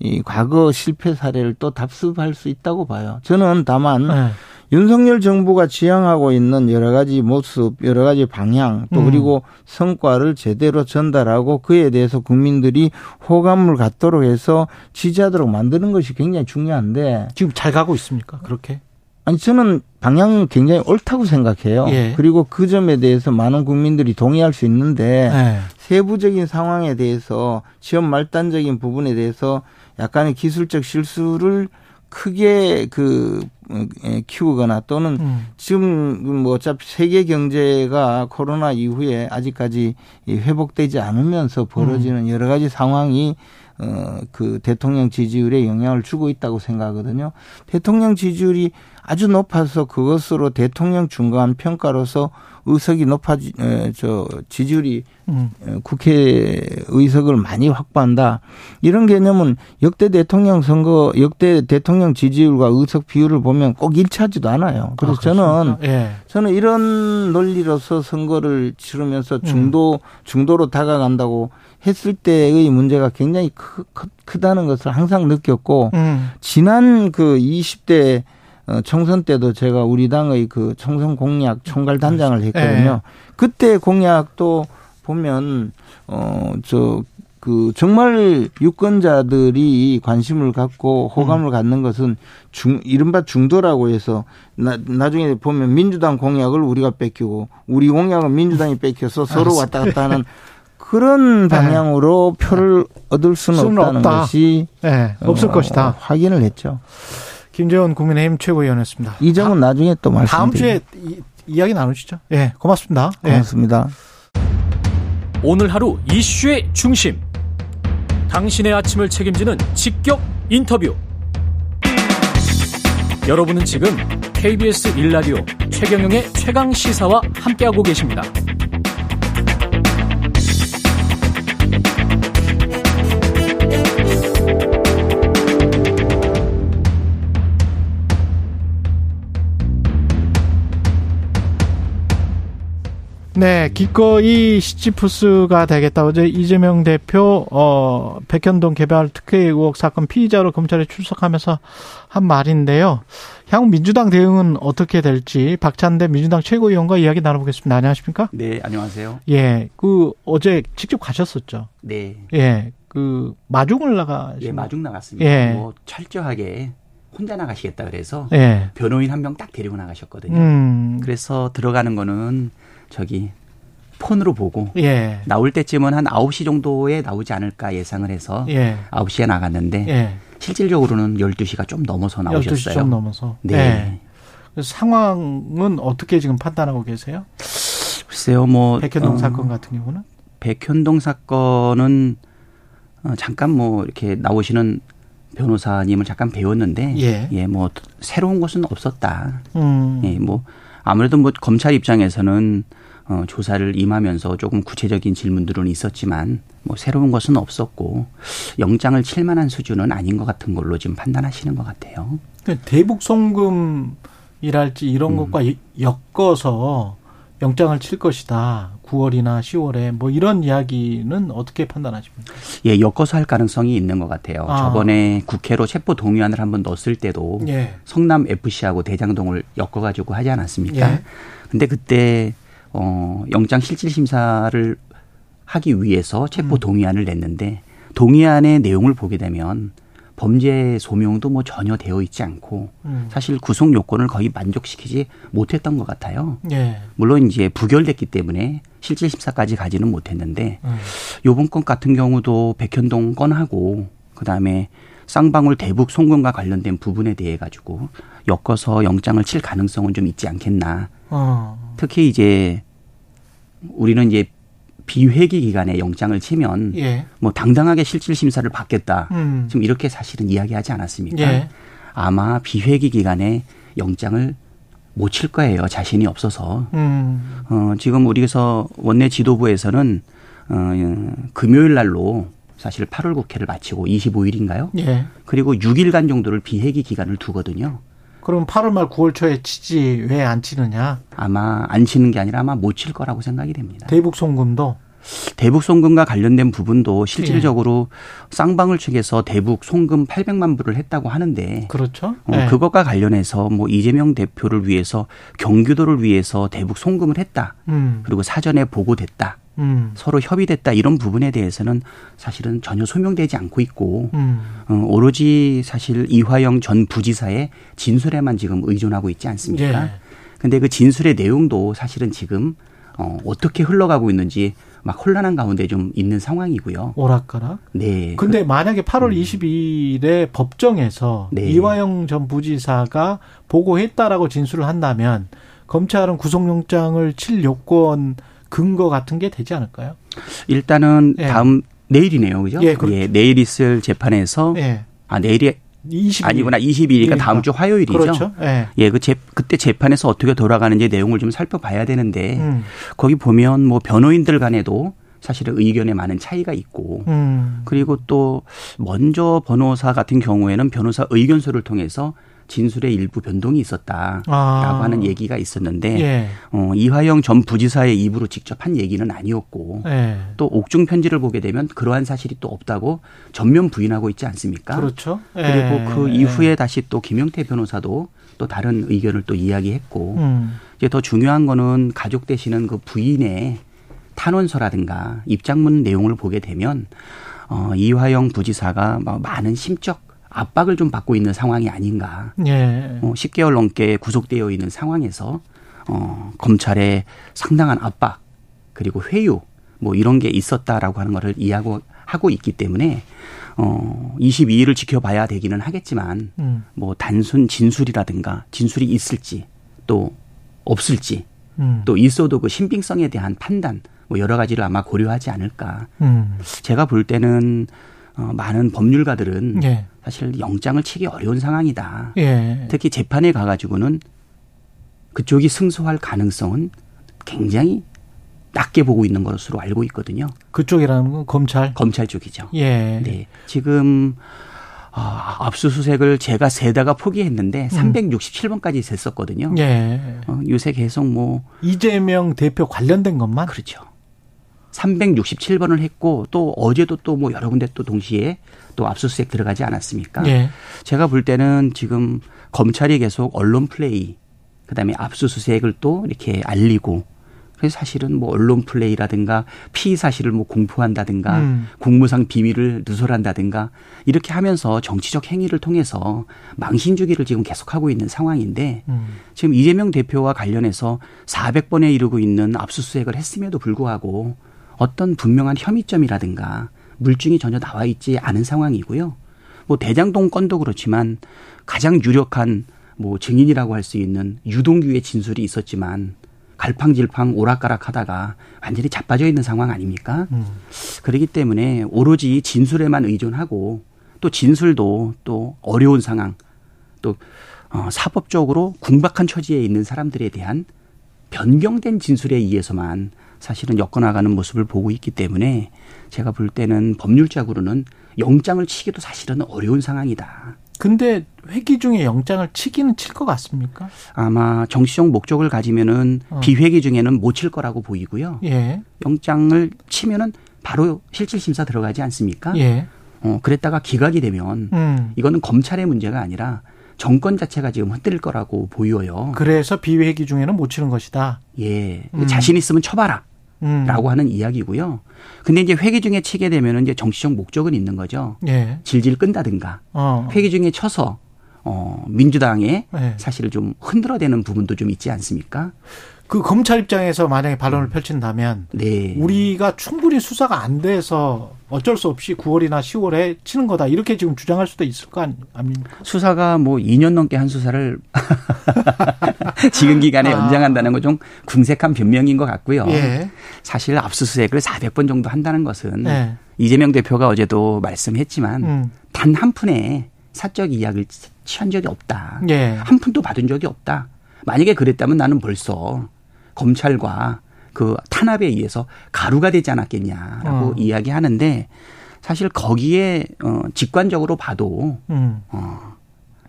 이 과거 실패 사례를 또 답습할 수 있다고 봐요. 저는 다만 예. 윤석열 정부가 지향하고 있는 여러 가지 모습, 여러 가지 방향, 또 음. 그리고 성과를 제대로 전달하고 그에 대해서 국민들이 호감을 갖도록 해서 지지하도록 만드는 것이 굉장히 중요한데, 지금 잘 가고 있습니까? 그렇게? 아니, 저는 방향은 굉장히 옳다고 생각해요. 예. 그리고 그 점에 대해서 많은 국민들이 동의할 수 있는데, 예. 세부적인 상황에 대해서 시험 말단적인 부분에 대해서 약간의 기술적 실수를 크게 그 어, 에, 키우거나 또는 음. 지금 뭐 어차피 세계 경제가 코로나 이후에 아직까지 이 회복되지 않으면서 벌어지는 여러 가지 상황이 어그 대통령 지지율에 영향을 주고 있다고 생각하거든요. 대통령 지지율이 아주 높아서 그것으로 대통령 중간 평가로서 의석이 높아지 에, 저 지지율이 음. 어, 국회 의석을 많이 확보한다. 이런 개념은 역대 대통령 선거, 역대 대통령 지지율과 의석 비율을 보면 꼭 일치하지도 않아요. 그래서 아, 저는? 예. 저는 이런 논리로서 선거를 치르면서 중도 중도로 다가간다고 했을 때의 문제가 굉장히 크, 크, 다는 것을 항상 느꼈고 음. 지난 그 20대 어, 총선 때도 제가 우리 당의 그 총선 공약 총괄 단장을 했거든요. 그때 공약도 보면 어저 그 정말 유권자들이 관심을 갖고 호감을 갖는 것은 중 이른바 중도라고 해서 나, 나중에 보면 민주당 공약을 우리가 뺏기고 우리 공약은 민주당이 뺏겨서 서로 왔다 갔다 하는 그런 방향으로 표를 얻을 수는 수는 없다는 없다. 것이 예. 없을 어, 것이다. 확인을 했죠. 김재원 국민의힘 최고위원이었습니다. 이 점은 다, 나중에 또 말씀드립니다. 다음 주에 이, 이야기 나누시죠. 예, 네, 고맙습니다. 고맙습니다. 네. 오늘 하루 이슈의 중심. 당신의 아침을 책임지는 직격 인터뷰. 여러분은 지금 KBS 일라디오 최경영의 최강 시사와 함께하고 계십니다. 네, 기꺼이 시치푸스가 되겠다. 어제 이재명 대표 어 백현동 개발 특혜 의혹 사건 피의자로 검찰에 출석하면서 한 말인데요. 향후 민주당 대응은 어떻게 될지 박찬대 민주당 최고위원과 이야기 나눠보겠습니다. 안녕하십니까? 네, 안녕하세요. 예, 그 어제 직접 가셨었죠. 네. 예, 그 마중을 나가. 예, 마중 나갔습니다. 예. 뭐 철저하게 혼자 나가시겠다 그래서 예. 변호인 한 명 딱 데리고 나가셨거든요. 음. 그래서 들어가는 거는 저기 폰으로 보고 예. 나올 때쯤은 한 9시 정도에 나오지 않을까 예상을 해서 예. 9시에 나갔는데 예. 실질적으로는 12시가 좀 넘어서 나오셨어요. 12시 좀 넘어서. 네. 예. 상황은 어떻게 지금 판단하고 계세요? 글쎄요, 뭐 백현동 어, 사건 같은 경우는 백현동 사건은 어, 잠깐 뭐 이렇게 나오시는 변호사님을 잠깐 배웠는데 예, 예 뭐 새로운 것은 없었다. 음. 예, 뭐 아무래도 뭐 검찰 입장에서는 어, 조사를 임하면서 조금 구체적인 질문들은 있었지만 뭐 새로운 것은 없었고 영장을 칠 만한 수준은 아닌 것 같은 걸로 지금 판단하시는 것 같아요. 대북 송금이랄지 이런 음. 것과 엮어서 영장을 칠 것이다. 9월이나 10월에 뭐 이런 이야기는 어떻게 판단하십니까? 예, 엮어서 할 가능성이 있는 것 같아요. 아. 저번에 국회로 체포 동의안을 한번 넣었을 때도 예. 성남 FC하고 대장동을 엮어가지고 하지 않았습니까? 예. 근데 그때 어 영장 실질 심사를 하기 위해서 체포 음. 동의안을 냈는데 동의안의 내용을 보게 되면 범죄 소명도 뭐 전혀 되어 있지 않고 음. 사실 구속 요건을 거의 만족시키지 못했던 것 같아요. 예. 물론 이제 부결됐기 때문에 실질 심사까지 가지는 못했는데 음. 요번 건 같은 경우도 백현동 건하고 그다음에 쌍방울 대북 송금과 관련된 부분에 대해 가지고 엮어서 영장을 칠 가능성은 좀 있지 않겠나. 어. 특히 이제 우리는 이제 비회기 기간에 영장을 치면 예. 뭐 당당하게 실질 심사를 받겠다. 음. 지금 이렇게 사실은 이야기하지 않았습니까? 예. 아마 비회기 기간에 영장을 못 칠 거예요. 자신이 없어서. 음. 어, 지금 우리에서 원내 지도부에서는 어, 금요일 날로 사실 8월 국회를 마치고 25일인가요? 예. 그리고 6일간 정도를 비회기 기간을 두거든요. 그럼 8월 말 9월 초에 치지 왜 안 치느냐? 아마 안 치는 게 아니라 아마 못 칠 거라고 생각이 됩니다. 대북 송금도 대북 송금과 관련된 부분도 실질적으로 예. 쌍방울 측에서 대북 송금 800만 불을 했다고 하는데 그렇죠. 어, 네. 그것과 관련해서 뭐 이재명 대표를 위해서 경기도를 위해서 대북 송금을 했다. 음. 그리고 사전에 보고됐다. 음. 서로 협의됐다 이런 부분에 대해서는 사실은 전혀 소명되지 않고 있고 음. 어, 오로지 사실 이화영 전 부지사의 진술에만 지금 의존하고 있지 않습니까? 예. 근데 그 진술의 내용도 사실은 지금 어, 어떻게 흘러가고 있는지 막 혼란한 가운데 좀 있는 상황이고요. 오락가락. 네. 근데 만약에 8월 음. 22일에 법정에서 네. 이화영 전 부지사가 보고했다라고 진술을 한다면 검찰은 구속영장을 칠 요건 근거 같은 게 되지 않을까요? 일단은 예. 다음 내일이네요, 그죠? 예, 그렇죠. 내일 있을 재판에서 예. 아 내일이 20일. 아니구나 22일이니까 다음 주 화요일이죠. 그렇죠. 예. 예, 그 재, 그때 재판에서 어떻게 돌아가는지 내용을 좀 살펴봐야 되는데 음. 거기 보면 뭐 변호인들 간에도 사실은 의견에 많은 차이가 있고 음. 그리고 또 먼저 변호사 같은 경우에는 변호사 의견서를 통해서 진술의 일부 변동이 있었다라고 아. 하는 얘기가 있었는데 예. 어, 이화영 전 부지사의 입으로 직접 한 얘기는 아니었고 예. 또 옥중 편지를 보게 되면 그러한 사실이 또 없다고 전면 부인하고 있지 않습니까? 그렇죠. 예. 그리고 그 이후에 다시 또 김영태 변호사도 또 다른 의견을 또 이야기했고 음. 이제 더 중요한 거는 가족 되시는 그 부인의 탄원서라든가 입장문 내용을 보게 되면 어, 이화영 부지사가 많은 심적 압박을 좀 받고 있는 상황이 아닌가. 예. 어, 10개월 넘게 구속되어 있는 상황에서 어, 검찰의 상당한 압박 그리고 회유 뭐 이런 게 있었다라고 하는 거를 이해하고 하고 있기 때문에 어 22일을 지켜봐야 되기는 하겠지만 음. 뭐 단순 진술이라든가 진술이 있을지 또 없을지 음. 또 있어도 그 신빙성에 대한 판단 뭐 여러 가지를 아마 고려하지 않을까. 음. 제가 볼 때는 어 많은 법률가들은 예. 사실 영장을 치기 어려운 상황이다. 예. 특히 재판에 가가지고는 그쪽이 승소할 가능성은 굉장히 낮게 보고 있는 것으로 알고 있거든요. 그쪽이라는 건 검찰. 검찰 쪽이죠. 예. 네. 지금 아, 압수수색을 제가 세다가 포기했는데 367번까지 셌었거든요. 음. 예. 어, 요새 계속 뭐 이재명 대표 관련된 것만 그렇죠. 367번을 했고 또 어제도 또 뭐 여러 군데 또 동시에 또 압수수색 들어가지 않았습니까? 예. 제가 볼 때는 지금 검찰이 계속 언론 플레이, 그다음에 압수수색을 또 이렇게 알리고 그래서 사실은 뭐 언론 플레이라든가 피의 사실을 뭐 공포한다든가 음. 공무상 비밀을 누설한다든가 이렇게 하면서 정치적 행위를 통해서 망신 주기를 지금 계속하고 있는 상황인데 음. 지금 이재명 대표와 관련해서 400번에 이르고 있는 압수수색을 했음에도 불구하고 어떤 분명한 혐의점이라든가 물증이 전혀 나와 있지 않은 상황이고요. 뭐 대장동 건도 그렇지만 가장 유력한 뭐 증인이라고 할 수 있는 유동규의 진술이 있었지만 갈팡질팡 오락가락 하다가 완전히 자빠져 있는 상황 아닙니까? 음. 그렇기 때문에 오로지 진술에만 의존하고 또 진술도 또 어려운 상황 또 어, 사법적으로 궁박한 처지에 있는 사람들에 대한 변경된 진술에 의해서만 사실은 엮어나가는 모습을 보고 있기 때문에 제가 볼 때는 법률적으로는 영장을 치기도 사실은 어려운 상황이다. 근데 회기 중에 영장을 치기는 칠 것 같습니까? 아마 정치적 목적을 가지면은 어. 비회기 중에는 못 칠 거라고 보이고요. 예. 영장을 치면은 바로 실질 심사 들어가지 않습니까? 예. 어, 그랬다가 기각이 되면 음. 이거는 검찰의 문제가 아니라 정권 자체가 지금 흔들릴 거라고 보여요. 그래서 비회기 중에는 못 치는 것이다. 예. 음. 자신 있으면 쳐봐라. 음. 라고 하는 이야기고요. 근데 이제 회기 중에 치게 되면은 이제 정치적 목적은 있는 거죠. 예. 질질 끈다든가. 어. 회기 중에 쳐서 어, 민주당에 예. 사실 좀 흔들어대는 부분도 좀 있지 않습니까? 그 검찰 입장에서 만약에 반론을 펼친다면 네. 우리가 충분히 수사가 안 돼서 어쩔 수 없이 9월이나 10월에 치는 거다 이렇게 지금 주장할 수도 있을 거 아닙니까? 수사가 뭐 2년 넘게 한 수사를 지금 기간에 아. 연장한다는 건 좀 궁색한 변명인 것 같고요. 예. 사실 압수수색을 400번 정도 한다는 것은 네. 이재명 대표가 어제도 말씀했지만 음. 단한 푼의 사적 이약을 취한 적이 없다. 예. 한 푼도 받은 적이 없다. 만약에 그랬다면 나는 벌써 검찰과 그 탄압에 의해서 가루가 되지 않았겠냐라고 어. 이야기하는데 사실 거기에 어 직관적으로 봐도 음. 어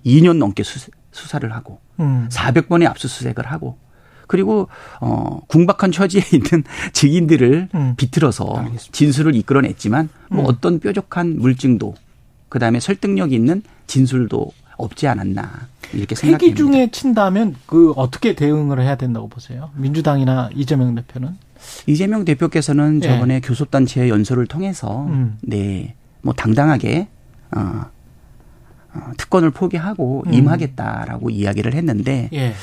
2년 넘게 수, 수사를 하고 음. 400번의 압수수색을 하고 그리고 어 궁박한 처지에 있는 증인들을 음. 비틀어서 알겠습니다. 진술을 이끌어냈지만 뭐 음. 어떤 뾰족한 물증도 그다음에 설득력 있는 진술도 없지 않았나 이렇게 생각합니다. 회기 중에 친다면 그 어떻게 대응을 해야 된다고 보세요? 민주당이나 이재명 대표는? 이재명 대표께서는 예. 저번에 교섭단체 연설을 통해서 음. 네뭐 당당하게 어, 어, 특권을 포기하고 음. 임하겠다라고 이야기를 했는데 예.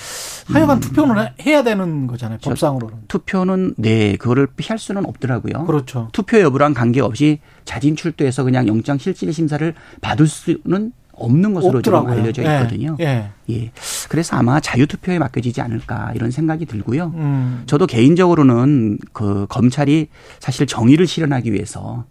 하여간 투표는 해- 해야 되는 거잖아요. 저- 법상으로는. 투표는 네 그거를 피할 수는 없더라고요. 그렇죠. 투표 여부랑 관계없이 자진 출두해서 그냥 영장 실질 심사를 받을 수는 없는 것으로 지금 없더라고요. 알려져 예. 있거든요. 예. 예. 그래서 아마 자유투표에 맡겨지지 않을까 이런 생각이 들고요. 음. 저도 개인적으로는 그 검찰이 사실 정의를 실현하기 위해서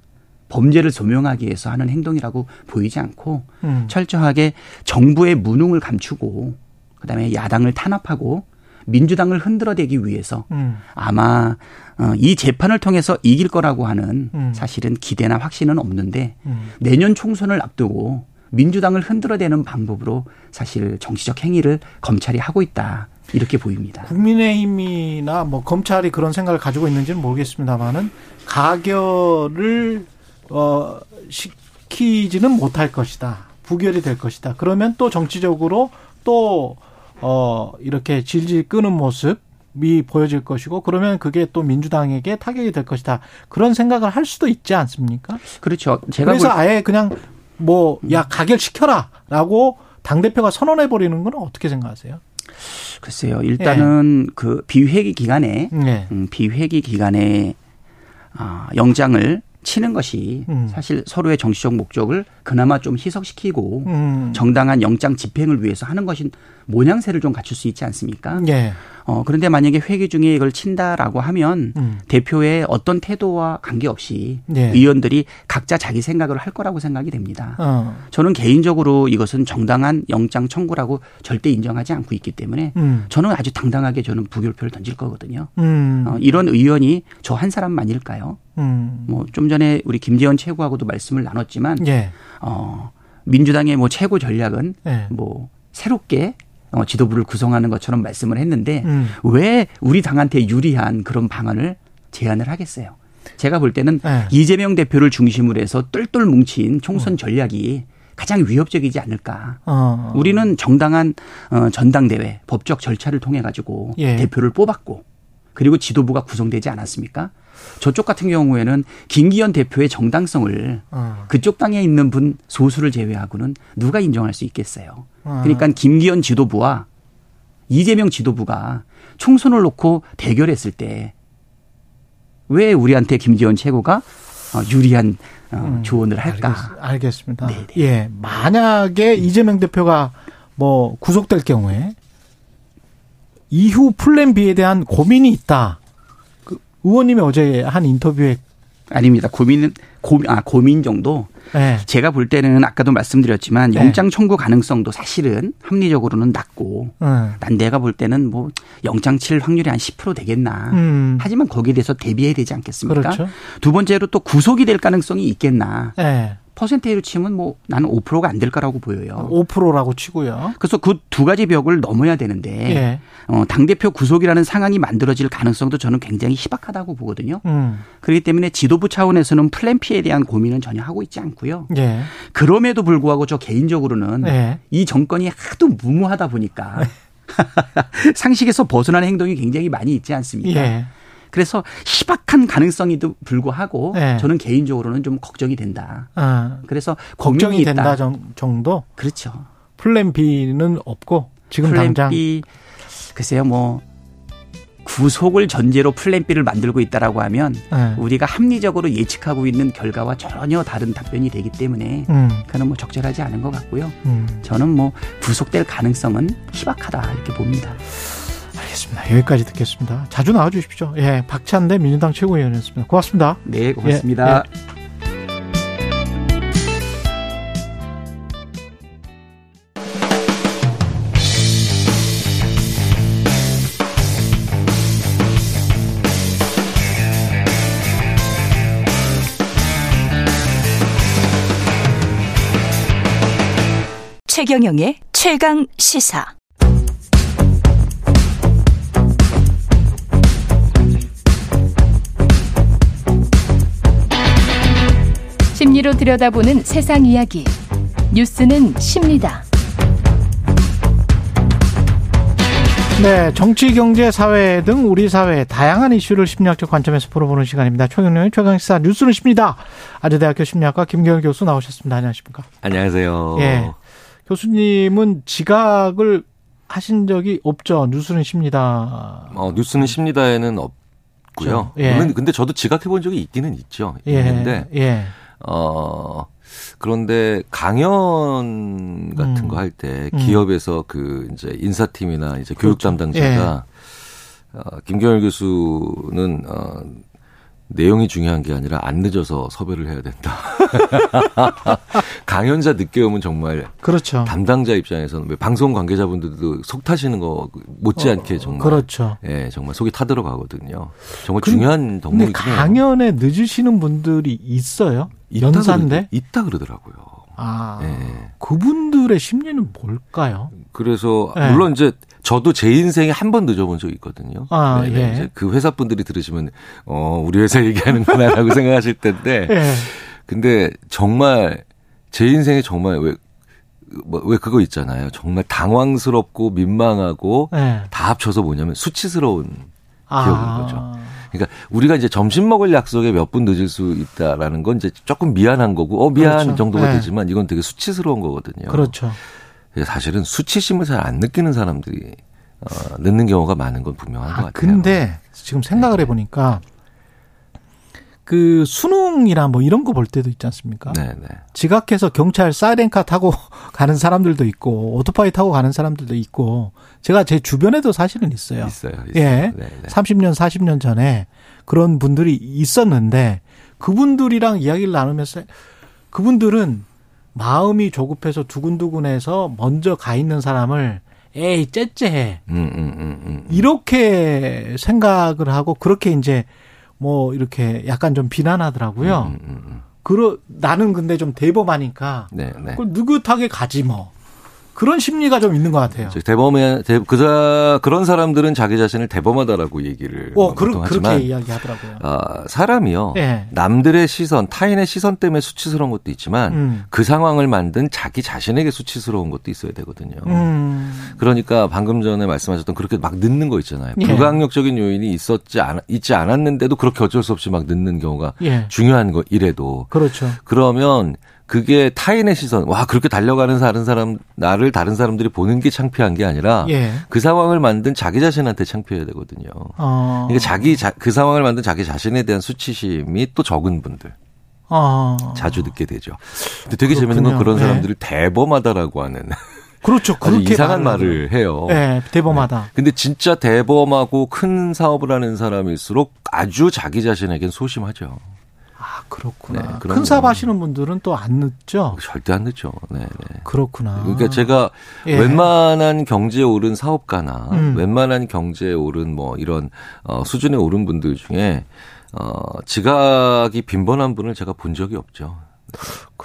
범죄를 조명하기 위해서 하는 행동이라고 보이지 않고 음. 철저하게 정부의 무능을 감추고 그다음에 야당을 탄압하고 민주당을 흔들어대기 위해서 음. 아마 어, 이 재판을 통해서 이길 거라고 하는 음. 사실은 기대나 확신은 없는데 음. 내년 총선을 앞두고 민주당을 흔들어대는 방법으로 사실 정치적 행위를 검찰이 하고 있다 이렇게 보입니다. 국민의힘이나 뭐 검찰이 그런 생각을 가지고 있는지는 모르겠습니다만은 가결을 어 시키지는 못할 것이다. 부결이 될 것이다. 그러면 또 정치적으로 또 어 이렇게 질질 끄는 모습이 보여질 것이고 그러면 그게 또 민주당에게 타격이 될 것이다. 그런 생각을 할 수도 있지 않습니까? 그렇죠. 제가 그래서 볼, 아예 그냥 뭐 야 가결 시켜라 라고 당 대표가 선언해 버리는 건 어떻게 생각하세요? 글쎄요. 일단은 그 비회기 기간에 네. 음, 비회기 기간에 아, 영장을 치는 것이 음. 사실 서로의 정치적 목적을 그나마 좀 희석시키고 음. 정당한 영장 집행을 위해서 하는 것인 모양새를 좀 갖출 수 있지 않습니까? 예. 어, 그런데 만약에 회기 중에 이걸 친다라고 하면 음. 대표의 어떤 태도와 관계없이 예. 의원들이 각자 자기 생각을 할 거라고 생각이 됩니다. 어. 저는 개인적으로 이것은 정당한 영장 청구라고 절대 인정하지 않고 있기 때문에 음. 저는 아주 당당하게 저는 부결표를 던질 거거든요. 음. 어, 이런 의원이 저 한 사람만일까요? 음. 뭐좀 전에 우리 김재원 최고하고도 말씀을 나눴지만 예. 어, 민주당의 뭐 최고 전략은 예. 뭐 새롭게 어, 지도부를 구성하는 것처럼 말씀을 했는데 음. 왜 우리 당한테 유리한 그런 방안을 제안을 하겠어요? 제가 볼 때는 예. 이재명 대표를 중심으로 해서 똘똘 뭉친 총선 전략이 가장 위협적이지 않을까. 어. 우리는 정당한 어, 전당대회 법적 절차를 통해 가지고 예. 대표를 뽑았고 그리고 지도부가 구성되지 않았습니까? 저쪽 같은 경우에는 김기현 대표의 정당성을 어. 그쪽 당에 있는 분 소수를 제외하고는 누가 인정할 수 있겠어요. 어. 그러니까 김기현 지도부와 이재명 지도부가 총선을 놓고 대결했을 때 왜 우리한테 김기현 최고가 어, 유리한 어, 조언을 할까? 알겠, 알겠습니다. 네네. 예. 만약에 이재명 대표가 뭐 구속될 경우에 이후 플랜 B에 대한 고민이 있다. 그 의원님이 어제 한 인터뷰에 아닙니다. 고민은 고민 아 고민 정도. 예. 제가 볼 때는 아까도 말씀드렸지만 네. 영장 청구 가능성도 사실은 합리적으로는 낮고 예. 난 내가 볼 때는 뭐 영장 칠 확률이 한 10% 되겠나. 음. 하지만 거기에 대해서 대비해야 되지 않겠습니까? 그렇죠. 두 번째로 또 구속이 될 가능성이 있겠나. 예. 퍼센테이로 치면 뭐 나는 5%가 안 될 거라고 보여요. 5%라고 치고요. 그래서 그 두 가지 벽을 넘어야 되는데 예. 어, 당대표 구속이라는 상황이 만들어질 가능성도 저는 굉장히 희박하다고 보거든요. 음. 그렇기 때문에 지도부 차원에서는 플랜 P에 대한 고민은 전혀 하고 있지 않고요. 예. 그럼에도 불구하고 저 개인적으로는 예. 이 정권이 하도 무모하다 보니까 상식에서 벗어나는 행동이 굉장히 많이 있지 않습니까? 예. 그래서 희박한 가능성에도 불구하고 예. 저는 개인적으로는 좀 걱정이 된다. 아, 그래서 걱정이 된다 있다. 정, 정도. 그렇죠. 플랜 B는 없고 지금 플랜 당장 B 글쎄요 뭐 구속을 전제로 플랜 B를 만들고 있다라고 하면 예. 우리가 합리적으로 예측하고 있는 결과와 전혀 다른 답변이 되기 때문에 음. 그는 뭐 적절하지 않은 것 같고요. 음. 저는 뭐 구속될 가능성은 희박하다 이렇게 봅니다. 알겠습니다. 여기까지 듣겠습니다. 자주 나와 주십시오. 예. 박찬대 민주당 최고위원이었습니다. 고맙습니다. 네, 고맙습니다. 예, 최경영의 최강 시사. 심리로 들여다보는 세상 이야기. 뉴스는 십니다. 네, 정치, 경제, 사회 등 우리 사회의 다양한 이슈를 심리학적 관점에서 풀어보는 시간입니다. 최경영의 최강시사 뉴스는 십니다. 아주대학교 심리학과 김경일 교수 나오셨습니다. 안녕하십니까? 안녕하세요. 예. 교수님은 지각을 하신 적이 없죠. 뉴스는 십니다. 어, 뉴스는 십니다에는 없고요. 예. 물론 근데 저도 지각해 본 적이 있기는 있죠. 예. 있는데 예. 어 그런데 강연 같은 음. 거할때 음. 기업에서 그 이제 인사팀이나 이제 교육 그렇죠. 담당자가 어, 김경열 교수는 어 내용이 중요한 게 아니라 안 늦어서 섭외를 해야 된다. 강연자 늦게 오면 정말 그렇죠. 담당자 입장에서는 왜 방송 관계자분들도 속 타시는 거 못지않게 정말 그렇죠. 예, 정말 속이 타들어 가거든요. 정말 근- 중요한 해요. 강연에 늦으시는 분들이 있어요? 연사인데? 있다 그러더라고요. 아, 예. 그분들의 심리는 뭘까요? 그래서 예. 물론 이제 저도 제 인생에 한 번 늦어본 적이 있거든요. 아, 네네. 예. 이제 그 회사 분들이 들으시면 어 우리 회사 얘기하는구나라고 생각하실 텐데, 예. 근데 정말 제 인생에 정말 왜 뭐, 왜 그거 있잖아요. 정말 당황스럽고 민망하고 예. 다 합쳐서 뭐냐면 수치스러운 기억인 거죠. 그러니까 우리가 이제 점심 먹을 약속에 몇 분 늦을 수 있다라는 건 이제 조금 미안한 거고, 어 미안 그렇죠. 정도가 네. 되지만 이건 되게 수치스러운 거거든요. 그렇죠. 사실은 수치심을 잘 안 느끼는 사람들이 어, 늦는 경우가 많은 건 분명한 것 아, 같아요. 근데 지금 생각을 해보니까 그 수능이나 뭐 이런 거 볼 때도 있지 않습니까? 네, 네. 지각해서 경찰 사이렌카 타고 가는 사람들도 있고 오토바이 타고 가는 사람들도 있고 제가 제 주변에도 사실은 있어요. 있어요. 있어요. 예. 네, 네. 30년, 40년 전에 그런 분들이 있었는데 그분들이랑 이야기를 나누면서 그분들은 마음이 조급해서 두근두근해서 먼저 가 있는 사람을 에이 째째해 음, 음, 음, 음. 이렇게 생각을 하고 그렇게 이제 뭐 이렇게 약간 좀 비난하더라고요. 음, 음, 음. 그러 나는 근데 좀 대범하니까 네, 네. 그걸 느긋하게 가지 뭐 그런 심리가 좀 있는 것 같아요. 저 대범해 대, 그자 그런 사람들은 자기 자신을 대범하다라고 얘기를 어, 뭐 그러, 보통 그렇게 하지만 이야기하더라고요. 아, 사람이요. 예. 남들의 시선, 타인의 시선 때문에 수치스러운 것도 있지만 음. 그 상황을 만든 자기 자신에게 수치스러운 것도 있어야 되거든요. 음. 그러니까 방금 전에 말씀하셨던 그렇게 막 늦는 거 있잖아요. 예. 불가항력적인 요인이 있었지 않, 있지 않았는데도 그렇게 어쩔 수 없이 막 늦는 경우가 예. 중요한 거 이래도 그렇죠. 그러면 그게 타인의 시선, 와 그렇게 달려가는 다른 사람 나를 다른 사람들이 보는 게 창피한 게 아니라 예. 그 상황을 만든 자기 자신한테 창피해야 되거든요. 어. 그러니까 자기 자, 그 상황을 만든 자기 자신에 대한 수치심이 또 적은 분들 어. 자주 듣게 되죠. 근데 되게 재밌는 건 그렇군요. 그런 네. 사람들을 대범하다라고 하는 그렇죠. 그렇게 이상한 말을 해요. 예, 대범하다. 근데 진짜 대범하고 큰 사업을 하는 사람일수록 아주 자기 자신에겐 소심하죠. 아, 그렇구나. 네, 큰 사업 거. 하시는 분들은 또 안 늦죠? 절대 안 늦죠. 네, 네. 그렇구나. 그러니까 제가 예. 웬만한 경제에 오른 사업가나 음. 웬만한 경제에 오른 뭐 이런 어 수준에 오른 분들 중에 어 지각이 빈번한 분을 제가 본 적이 없죠.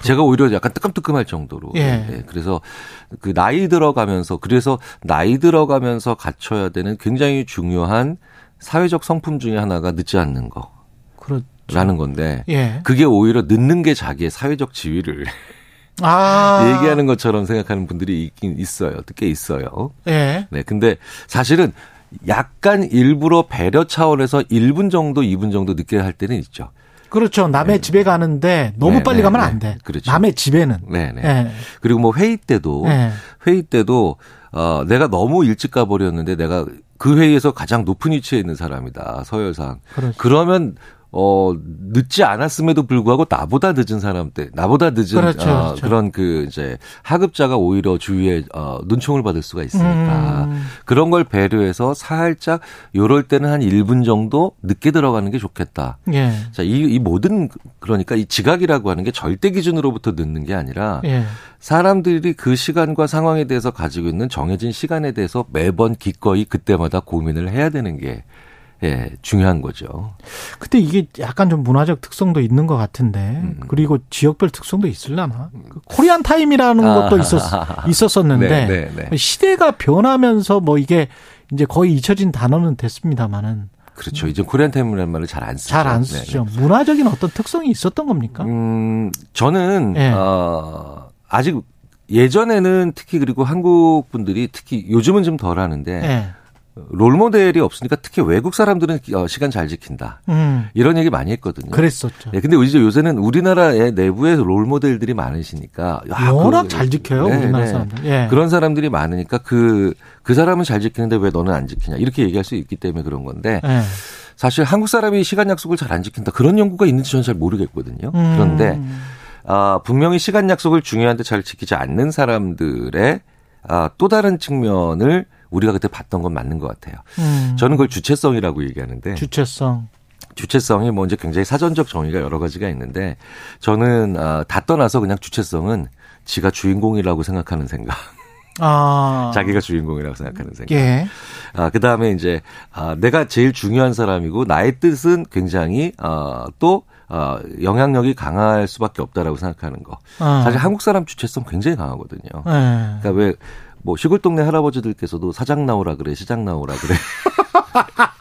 제가 오히려 약간 뜨끔뜨끔할 정도로. 예. 네, 그래서 그 나이 들어가면서 그래서 나이 들어가면서 갖춰야 되는 굉장히 중요한 사회적 성품 중에 하나가 늦지 않는 거. 그렇죠. 라는 건데 예. 그게 오히려 늦는 게 자기의 사회적 지위를 아. 얘기하는 것처럼 생각하는 분들이 있긴 있어요. 꽤 있어요. 예. 네. 근데 사실은 약간 일부러 배려 차원에서 1분 정도, 2분 정도 늦게 할 때는 있죠. 그렇죠. 남의 집에 가는데 너무 네, 빨리 네, 가면 네. 안 돼. 그렇죠. 남의 집에는. 네, 네. 예. 그리고 뭐 회의 때도 예. 회의 때도 어 내가 너무 일찍 가 버렸는데 내가 그 회의에서 가장 높은 위치에 있는 사람이다 서열상. 그렇죠. 그러면 어 늦지 않았음에도 불구하고 나보다 늦은 사람 때 나보다 늦은 그렇죠, 어, 그렇죠. 그런 그 이제 하급자가 오히려 주위에 어 눈총을 받을 수가 있으니까 음. 그런 걸 배려해서 살짝 요럴 때는 한 1분 정도 늦게 들어가는 게 좋겠다. 예. 자, 이, 이 모든 그러니까 이 지각이라고 하는 게 절대 기준으로부터 늦는 게 아니라 예. 사람들이 그 시간과 상황에 대해서 가지고 있는 정해진 시간에 대해서 매번 기꺼이 그때마다 고민을 해야 되는 게 예, 중요한 거죠. 근데 이게 약간 좀 문화적 특성도 있는 것 같은데 음. 그리고 지역별 특성도 있을라나? 그 코리안 타임이라는 것도 있었 있었었는데 네, 네, 네. 시대가 변하면서 뭐 이게 이제 거의 잊혀진 단어는 됐습니다만은 그렇죠. 이제 코리안 타임이라는 말을 잘 안 쓰죠. 잘 안 네, 네. 쓰죠. 문화적인 어떤 특성이 있었던 겁니까? 음, 저는 예. 어, 아직 예전에는 특히 그리고 한국 분들이 특히 요즘은 좀 덜 하는데 예. 롤 모델이 없으니까 특히 외국 사람들은 어, 시간 잘 지킨다. 음. 이런 얘기 많이 했거든요. 그랬었죠. 예, 근데 이제 요새는 우리나라의 내부에 롤 모델들이 많으시니까 야, 워낙 그- 잘 지켜요, 네, 우리나라 네. 사람들. 예. 그런 사람들이 많으니까 그, 그 사람은 잘 지키는데 왜 너는 안 지키냐. 이렇게 얘기할 수 있기 때문에 그런 건데 예. 사실 한국 사람이 시간 약속을 잘 안 지킨다. 그런 연구가 있는지 저는 잘 모르겠거든요. 음. 그런데 아, 분명히 시간 약속을 중요한데 잘 지키지 않는 사람들의 아, 또 다른 측면을 우리가 그때 봤던 건 맞는 것 같아요. 음. 저는 그걸 주체성이라고 얘기하는데 주체성. 주체성이 뭐 이제 굉장히 사전적 정의가 여러 가지가 있는데 저는 아, 다 떠나서 그냥 주체성은 지가 주인공이라고 생각하는 생각. 아. 자기가 주인공이라고 생각하는 생각. 예. 아, 그 다음에 이제, 아, 내가 제일 중요한 사람이고, 나의 뜻은 굉장히, 아, 또, 아, 영향력이 강할 수밖에 없다라고 생각하는 거. 아. 사실 한국 사람 주체성 굉장히 강하거든요. 예. 그러니까 왜, 뭐, 시골 동네 할아버지들께서도 사장 나오라 그래, 시장 나오라 그래.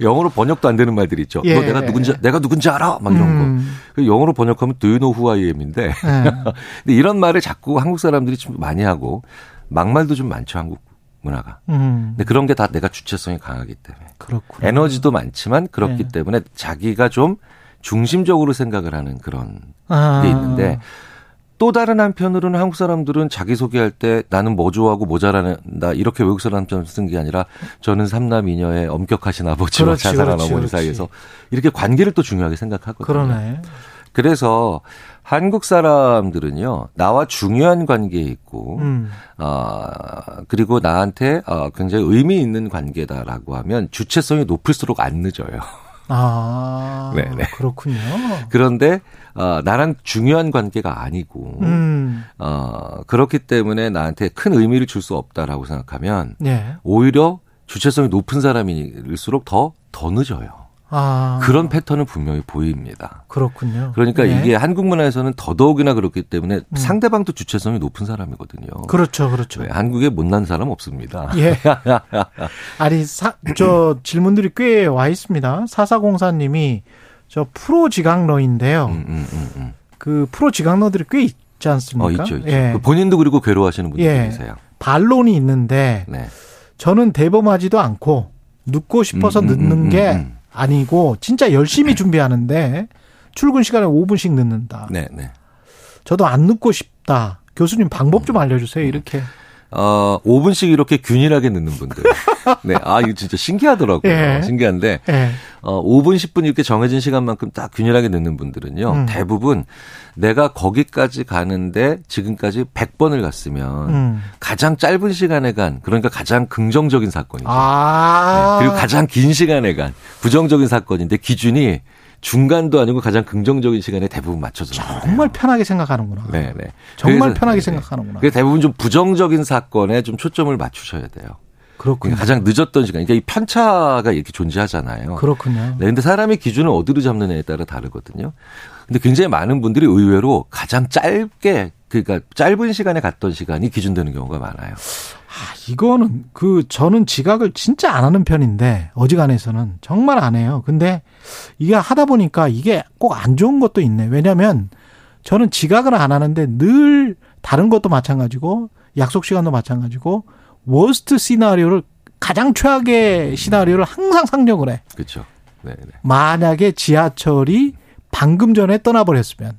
영어로 번역도 안 되는 말들이 있죠. 예. 너 내가 누군지, 내가 누군지 알아? 막 이런 거. 음. 그 영어로 번역하면 do you know who I am인데. 예. 근데 이런 말을 자꾸 한국 사람들이 좀 많이 하고, 막말도 좀 많죠, 한국 문화가. 음. 근데 그런 게 다 내가 주체성이 강하기 때문에. 그렇구나. 에너지도 많지만 그렇기 네. 때문에 자기가 좀 중심적으로 생각을 하는 그런 아. 게 있는데 또 다른 한편으로는 한국 사람들은 자기소개할 때 나는 뭐 좋아하고 뭐 잘한다 이렇게 외국 사람처럼 쓴 게 아니라 저는 삼남 이녀의 엄격하신 아버지와 그렇지, 자살한 그렇지, 어머니 그렇지. 사이에서 이렇게 관계를 또 중요하게 생각하거든요. 그러네. 그래서 한국 사람들은요 나와 중요한 관계에 있고 음. 아 그리고 나한테 어, 굉장히 의미 있는 관계다라고 하면 주체성이 높을수록 안 늦어요. 아. 네네. 그렇군요. 그런데 어, 나랑 중요한 관계가 아니고 음. 어, 그렇기 때문에 나한테 큰 의미를 줄 수 없다라고 생각하면 예. 오히려 주체성이 높은 사람일수록 더더 늦어요. 아. 그런 패턴은 분명히 보입니다. 그렇군요. 그러니까 네. 이게 한국 문화에서는 더더욱이나 그렇기 때문에 상대방도 주체성이 높은 사람이거든요. 그렇죠, 그렇죠. 네, 한국에 못난 사람 없습니다. 예. 아니, 사, 저 질문들이 꽤 와 있습니다. 사사공사님이 저 프로 지각러인데요. 음, 음, 음, 음. 그 프로 지각러들이 꽤 있지 않습니까? 어, 있죠, 있죠. 예. 그 본인도 그리고 괴로워하시는 분들 예. 계세요. 반론이 있는데 네. 저는 대범하지도 않고 눕고 싶어서 늦는 음, 게 음. 아니고 진짜 열심히 준비하는데 출근 시간에 5분씩 늦는다. 네, 네. 저도 안 눕고 싶다. 교수님 방법 음. 좀 알려주세요. 이렇게. 어, 5분씩 이렇게 균일하게 늦는 분들. 네. 아, 이거 진짜 신기하더라고요. 예. 신기한데, 예. 어, 5분, 10분 이렇게 정해진 시간만큼 딱 균일하게 늦는 분들은요. 음. 대부분 내가 거기까지 가는데 지금까지 100번을 갔으면 음. 가장 짧은 시간에 간, 그러니까 가장 긍정적인 사건이죠. 아. 네, 그리고 가장 긴 시간에 간 부정적인 사건인데 기준이 중간도 아니고 가장 긍정적인 시간에 대부분 맞춰서. 정말 편하게 생각하는구나. 네, 네. 정말 그래서- 편하게 네, 네. 생각하는구나. 그래서 대부분 좀 부정적인 사건에 좀 초점을 맞추셔야 돼요. 그렇군요. 가장 늦었던 시간. 그러니까 이 편차가 이렇게 존재하잖아요. 그렇군요. 네, 근데 사람의 기준을 어디로 잡느냐에 따라 다르거든요. 근데 굉장히 많은 분들이 의외로 가장 짧게 그러니까 짧은 시간에 갔던 시간이 기준되는 경우가 많아요. 아, 이거는 그 저는 지각을 진짜 안 하는 편인데 어지간해서는 정말 안 해요. 근데 이게 하다 보니까 이게 꼭 안 좋은 것도 있네. 왜냐하면 저는 지각을 안 하는데 늘 다른 것도 마찬가지고 약속 시간도 마찬가지고 워스트 시나리오를 가장 최악의 시나리오를 항상 상정을 해. 그렇죠. 네, 네. 만약에 지하철이 방금 전에 떠나버렸으면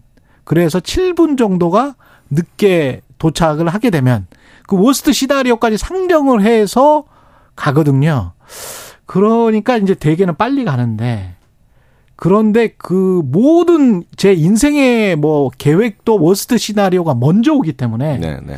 그래서 7분 정도가 늦게 도착을 하게 되면 그 worst 시나리오까지 상정을 해서 가거든요. 그러니까 이제 대개는 빨리 가는데 그런데 그 모든 제 인생의 뭐 계획도 worst 시나리오가 먼저 오기 때문에 네, 네.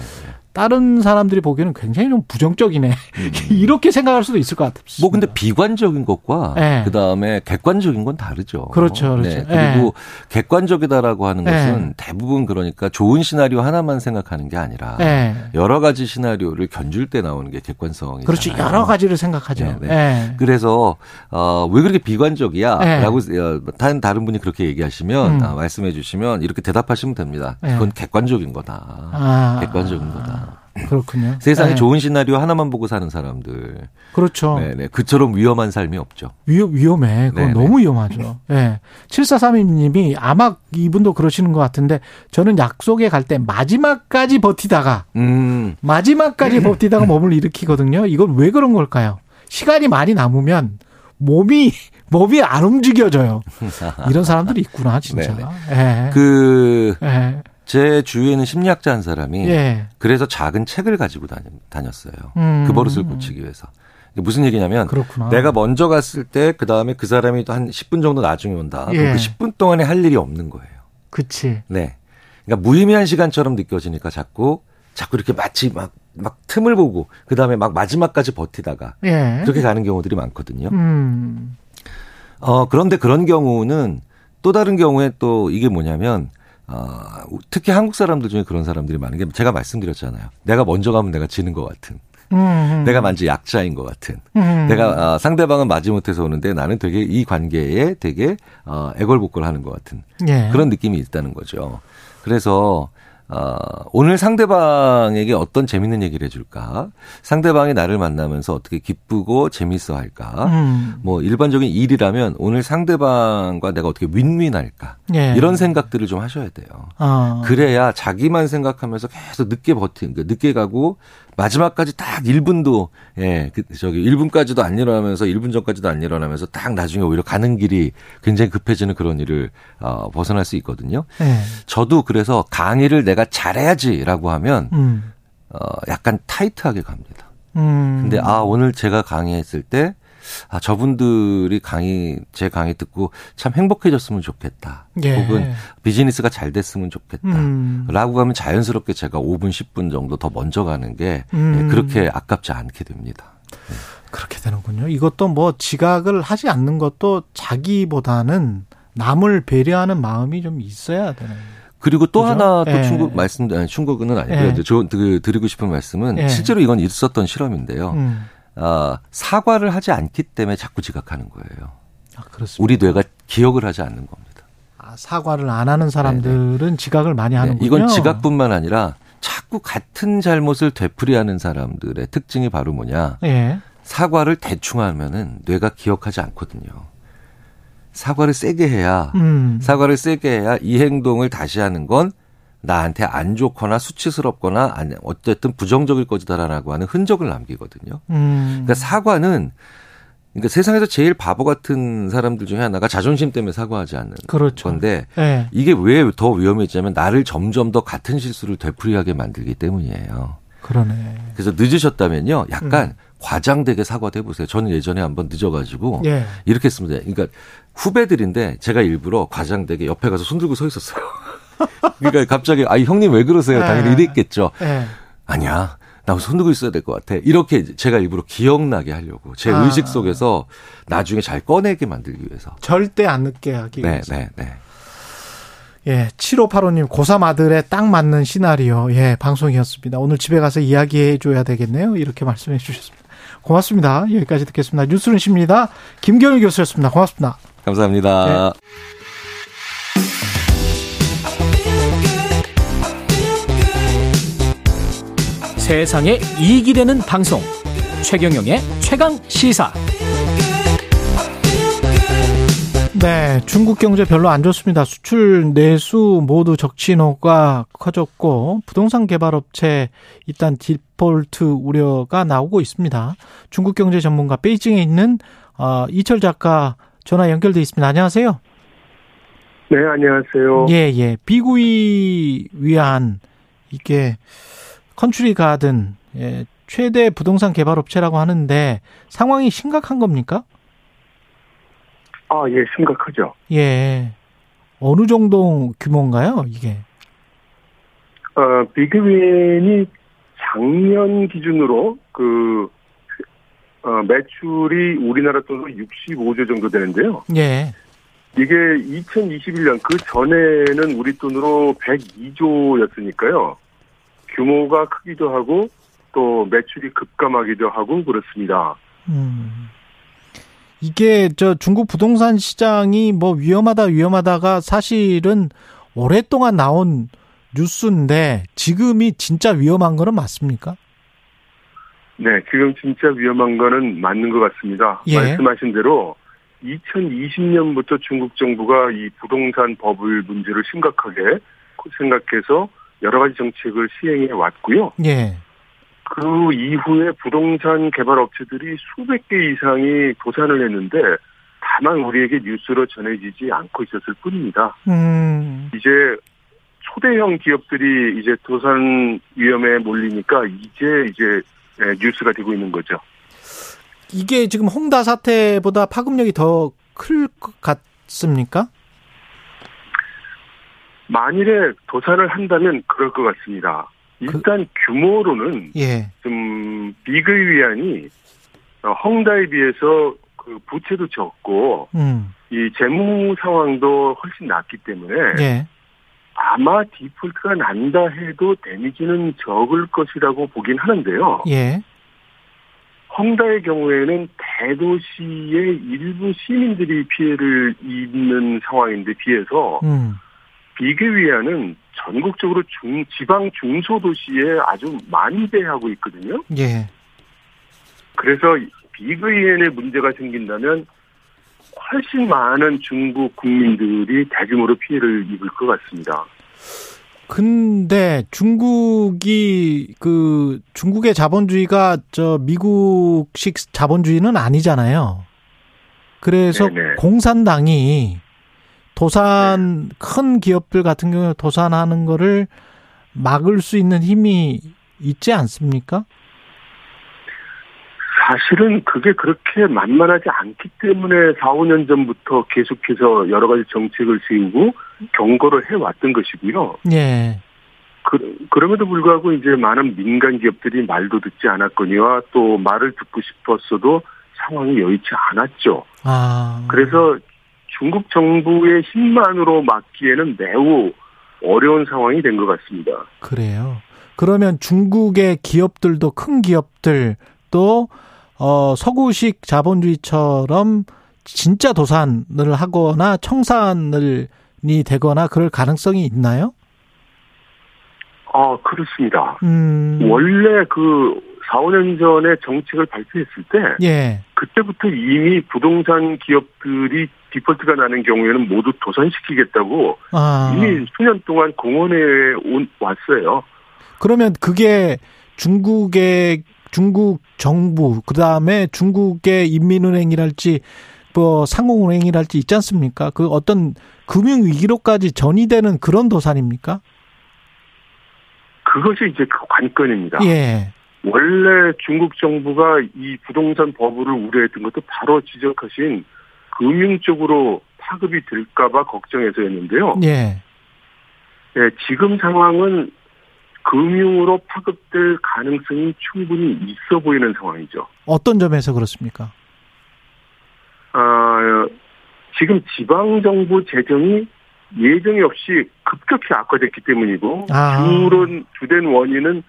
다른 사람들이 보기에는 굉장히 좀 부정적이네. 이렇게 생각할 수도 있을 것 같습니다. 뭐 근데 비관적인 것과 네. 그다음에 객관적인 건 다르죠. 그렇죠, 그렇죠. 네. 그리고 객관적이다라고 하는 네. 것은 대부분 그러니까 좋은 시나리오 하나만 생각하는 게 아니라 네. 여러 가지 시나리오를 견줄 때 나오는 게 객관성이잖아요. 그렇지 여러 가지를 생각하죠. 네, 네. 예. 그래서 어, 왜 그렇게 비관적이야?라고 네. 어, 다른 다른 분이 그렇게 얘기하시면 음. 아, 말씀해 주시면 이렇게 대답하시면 됩니다. 네. 그건 객관적인 거다. 아. 객관적인 거다. 그렇군요. 세상에 네. 좋은 시나리오 하나만 보고 사는 사람들. 그렇죠. 네네. 그처럼 위험한 삶이 없죠. 위험, 위험해. 그건 네네. 너무 위험하죠. 예. 7432님이 아마 이분도 그러시는 것 같은데 저는 약속에 갈 때 마지막까지 버티다가 음. 마지막까지 버티다가 몸을 일으키거든요. 이건 왜 그런 걸까요? 시간이 많이 남으면 몸이 몸이 안 움직여져요. 이런 사람들이 있구나, 진짜. 예. 그, 예. 제 주위에는 심리학자 한 사람이 예. 그래서 작은 책을 가지고 다녔, 다녔어요. 음. 그 버릇을 고치기 위해서. 무슨 얘기냐면 그렇구나. 내가 먼저 갔을 때 그 다음에 그 사람이 또 한 10분 정도 나중에 온다. 그럼 예. 그 10분 동안에 할 일이 없는 거예요. 그치. 네. 그러니까 무의미한 시간처럼 느껴지니까 자꾸 자꾸 이렇게 마치 막, 막 틈을 보고 그 다음에 막 마지막까지 버티다가 예. 그렇게 가는 경우들이 많거든요. 음. 어, 그런데 그런 경우는 또 다른 경우에 또 이게 뭐냐면 어, 특히 한국 사람들 중에 그런 사람들이 많은 게 제가 말씀드렸잖아요. 내가 먼저 가면 내가 지는 것 같은. 음. 내가 만지 약자인 것 같은. 음. 내가 어, 상대방은 마지 못해서 오는데 나는 되게 이 관계에 되게 어, 애걸복걸하는 것 같은 예. 그런 느낌이 있다는 거죠. 그래서 어, 오늘 상대방에게 어떤 재밌는 얘기를 해줄까? 상대방이 나를 만나면서 어떻게 기쁘고 재밌어 할까? 음. 뭐 일반적인 일이라면 오늘 상대방과 내가 어떻게 윈윈할까? 예. 이런 생각들을 좀 하셔야 돼요. 아. 그래야 자기만 생각하면서 계속 늦게 버티는, 그 늦게 가고 마지막까지 딱 1분도 예, 그 저기 1분까지도 안 일어나면서 1분 전까지도 안 일어나면서 딱 나중에 오히려 가는 길이 굉장히 급해지는 그런 일을 어, 벗어날 수 있거든요. 네. 저도 그래서 강의를 내가 잘해야지라고 하면 음. 어, 약간 타이트하게 갑니다. 음. 근데 아 오늘 제가 강의했을 때 아, 저분들이 강의, 제 강의 듣고 참 행복해졌으면 좋겠다. 예. 혹은 비즈니스가 잘 됐으면 좋겠다. 음. 라고 하면 자연스럽게 제가 5분, 10분 정도 더 먼저 가는 게 음. 예, 그렇게 아깝지 않게 됩니다. 그렇게 되는군요. 이것도 뭐 지각을 하지 않는 것도 자기보다는 남을 배려하는 마음이 좀 있어야 되는. 그리고 또 그죠? 하나 또 예. 충고 말씀, 아니, 충고는 아니고요. 예. 저, 그, 드리고 싶은 말씀은 예. 실제로 이건 있었던 실험인데요. 음. 아, 사과를 하지 않기 때문에 자꾸 지각하는 거예요. 아, 그렇습니다. 우리 뇌가 기억을 하지 않는 겁니다. 아, 사과를 안 하는 사람들은 지각을 많이 하는군요. 네, 이건 지각뿐만 아니라 자꾸 같은 잘못을 되풀이하는 사람들의 특징이 바로 뭐냐. 예. 사과를 대충 하면은 뇌가 기억하지 않거든요. 사과를 세게 해야 음. 사과를 세게 해야 이 행동을 다시 하는 건 나한테 안 좋거나 수치스럽거나 아니 어쨌든 부정적일 것이다라고 하는 흔적을 남기거든요. 음. 그러니까 사과는 그러니까 세상에서 제일 바보 같은 사람들 중에 하나가 자존심 때문에 사과하지 않는 그렇죠. 건데 예. 이게 왜 더 위험해지냐면 나를 점점 더 같은 실수를 되풀이하게 만들기 때문이에요. 그러네. 그래서 늦으셨다면요, 약간 음. 과장되게 사과도 해보세요. 저는 예전에 한번 늦어가지고 예. 이렇게 했습니다. 그러니까 후배들인데 제가 일부러 과장되게 옆에 가서 손 들고 서 있었어요. 그러니까 갑자기 아 형님 왜 그러세요? 당연히 예. 이랬겠죠. 예. 아니야. 나 손 들고 있어야 될 것 같아. 이렇게 제가 일부러 기억나게 하려고 제 아. 의식 속에서 나중에 잘 꺼내게 만들기 위해서. 절대 안 늦게 하기 네, 위해서. 네, 네. 예, 7585님, 고3 아들에 딱 맞는 시나리오, 예, 방송이었습니다. 오늘 집에 가서 이야기해 줘야 되겠네요. 이렇게 말씀해 주셨습니다. 고맙습니다. 여기까지 듣겠습니다. 뉴스는 십니다. 김경일 교수였습니다. 고맙습니다. 감사합니다. 세상에 이익이 되는 방송 최경영의 최강 시사 네, 중국 경제 별로 안 좋습니다. 수출 내수 모두 적신호가 커졌고 부동산 개발 업체 일단 디폴트 우려가 나오고 있습니다. 중국 경제 전문가 베이징에 있는 어, 이철 작가 전화 연결돼 있습니다. 안녕하세요. 네, 안녕하세요. 예, 예. 비구이 위한 이게 컨츄리 가든 예, 최대 부동산 개발 업체라고 하는데 상황이 심각한 겁니까? 아, 예, 심각하죠. 예. 어느 정도 규모인가요, 이게? 어, 비그윈이 작년 기준으로 그, 어, 매출이 우리나라 돈으로 65조 정도 되는데요. 예. 이게 2021년 그 전에는 우리 돈으로 102조였으니까요. 규모가 크기도 하고 또 매출이 급감하기도 하고 그렇습니다. 음. 이게 저 중국 부동산 시장이 뭐 위험하다 위험하다가 사실은 오랫동안 나온 뉴스인데 지금이 진짜 위험한 거는 맞습니까? 네, 지금 진짜 위험한 거는 맞는 것 같습니다. 예. 말씀하신 대로 2020년부터 중국 정부가 이 부동산 버블 문제를 심각하게 생각해서 여러 가지 정책을 시행해 왔고요. 예. 그 이후에 부동산 개발 업체들이 수백 개 이상이 도산을 했는데 다만 우리에게 뉴스로 전해지지 않고 있었을 뿐입니다. 음. 이제 초대형 기업들이 이제 도산 위험에 몰리니까 이제 이제 예, 뉴스가 되고 있는 거죠. 이게 지금 홍다 사태보다 파급력이 더 클 것 같습니까? 만일에 도산을 한다면 그럴 것 같습니다. 일단 규모로는 예. 좀 비글 위안이 어, 헝다에 비해서 그 부채도 적고 음. 이 재무 상황도 훨씬 낫기 때문에 예. 아마 디폴트가 난다 해도 데미지는 적을 것이라고 보긴 하는데요. 예. 헝다의 경우에는 대도시의 일부 시민들이 피해를 입는 상황인데 비해서 음. 비계위안은 전국적으로 중, 지방 중소도시에 아주 많이 배하고 있거든요. 예. 그래서 비그위안에 문제가 생긴다면 훨씬 많은 중국 국민들이 대규모로 피해를 입을 것 같습니다. 근데 중국이 그 중국의 자본주의가 저 미국식 자본주의는 아니잖아요. 그래서 네네. 공산당이 도산 큰 기업들 같은 경우에 도산하는 거를 막을 수 있는 힘이 있지 않습니까? 사실은 그게 그렇게 만만하지 않기 때문에 4, 5년 전부터 계속해서 여러 가지 정책을 세우고 경고를 해왔던 것이고요. 예. 그, 그럼에도 불구하고 이제 많은 민간 기업들이 말도 듣지 않았거니와 또 말을 듣고 싶었어도 상황이 여의치 않았죠. 아. 그래서 중국 정부의 힘만으로 막기에는 매우 어려운 상황이 된 것 같습니다. 그래요. 그러면 중국의 기업들도 큰 기업들 또 어, 서구식 자본주의처럼 진짜 도산을 하거나 청산을이 되거나 그럴 가능성이 있나요? 아, 그렇습니다. 음. 원래 그 4, 5년 전에 정책을 발표했을 때 예. 그때부터 이미 부동산 기업들이 디폴트가 나는 경우에는 모두 도산시키겠다고 아. 이미 수년 동안 공언해 온, 왔어요. 그러면 그게 중국의 중국 정부 그다음에 중국의 인민은행이랄지 뭐 상공은행이랄지 있지 않습니까? 그 어떤 금융 위기로까지 전이되는 그런 도산입니까? 그것이 이제 그 관건입니다. 예. 원래 중국 정부가 이 부동산 버블을 우려했던 것도 바로 지적하신 금융 쪽으로 파급이 될까봐 걱정해서였는데요. 예. 예, 지금 상황은 금융으로 파급될 가능성이 충분히 있어 보이는 상황이죠. 어떤 점에서 그렇습니까? 아, 지금 지방 정부 재정이 예정이 없이 급격히 악화됐기 때문이고 아. 주론 주된 원인은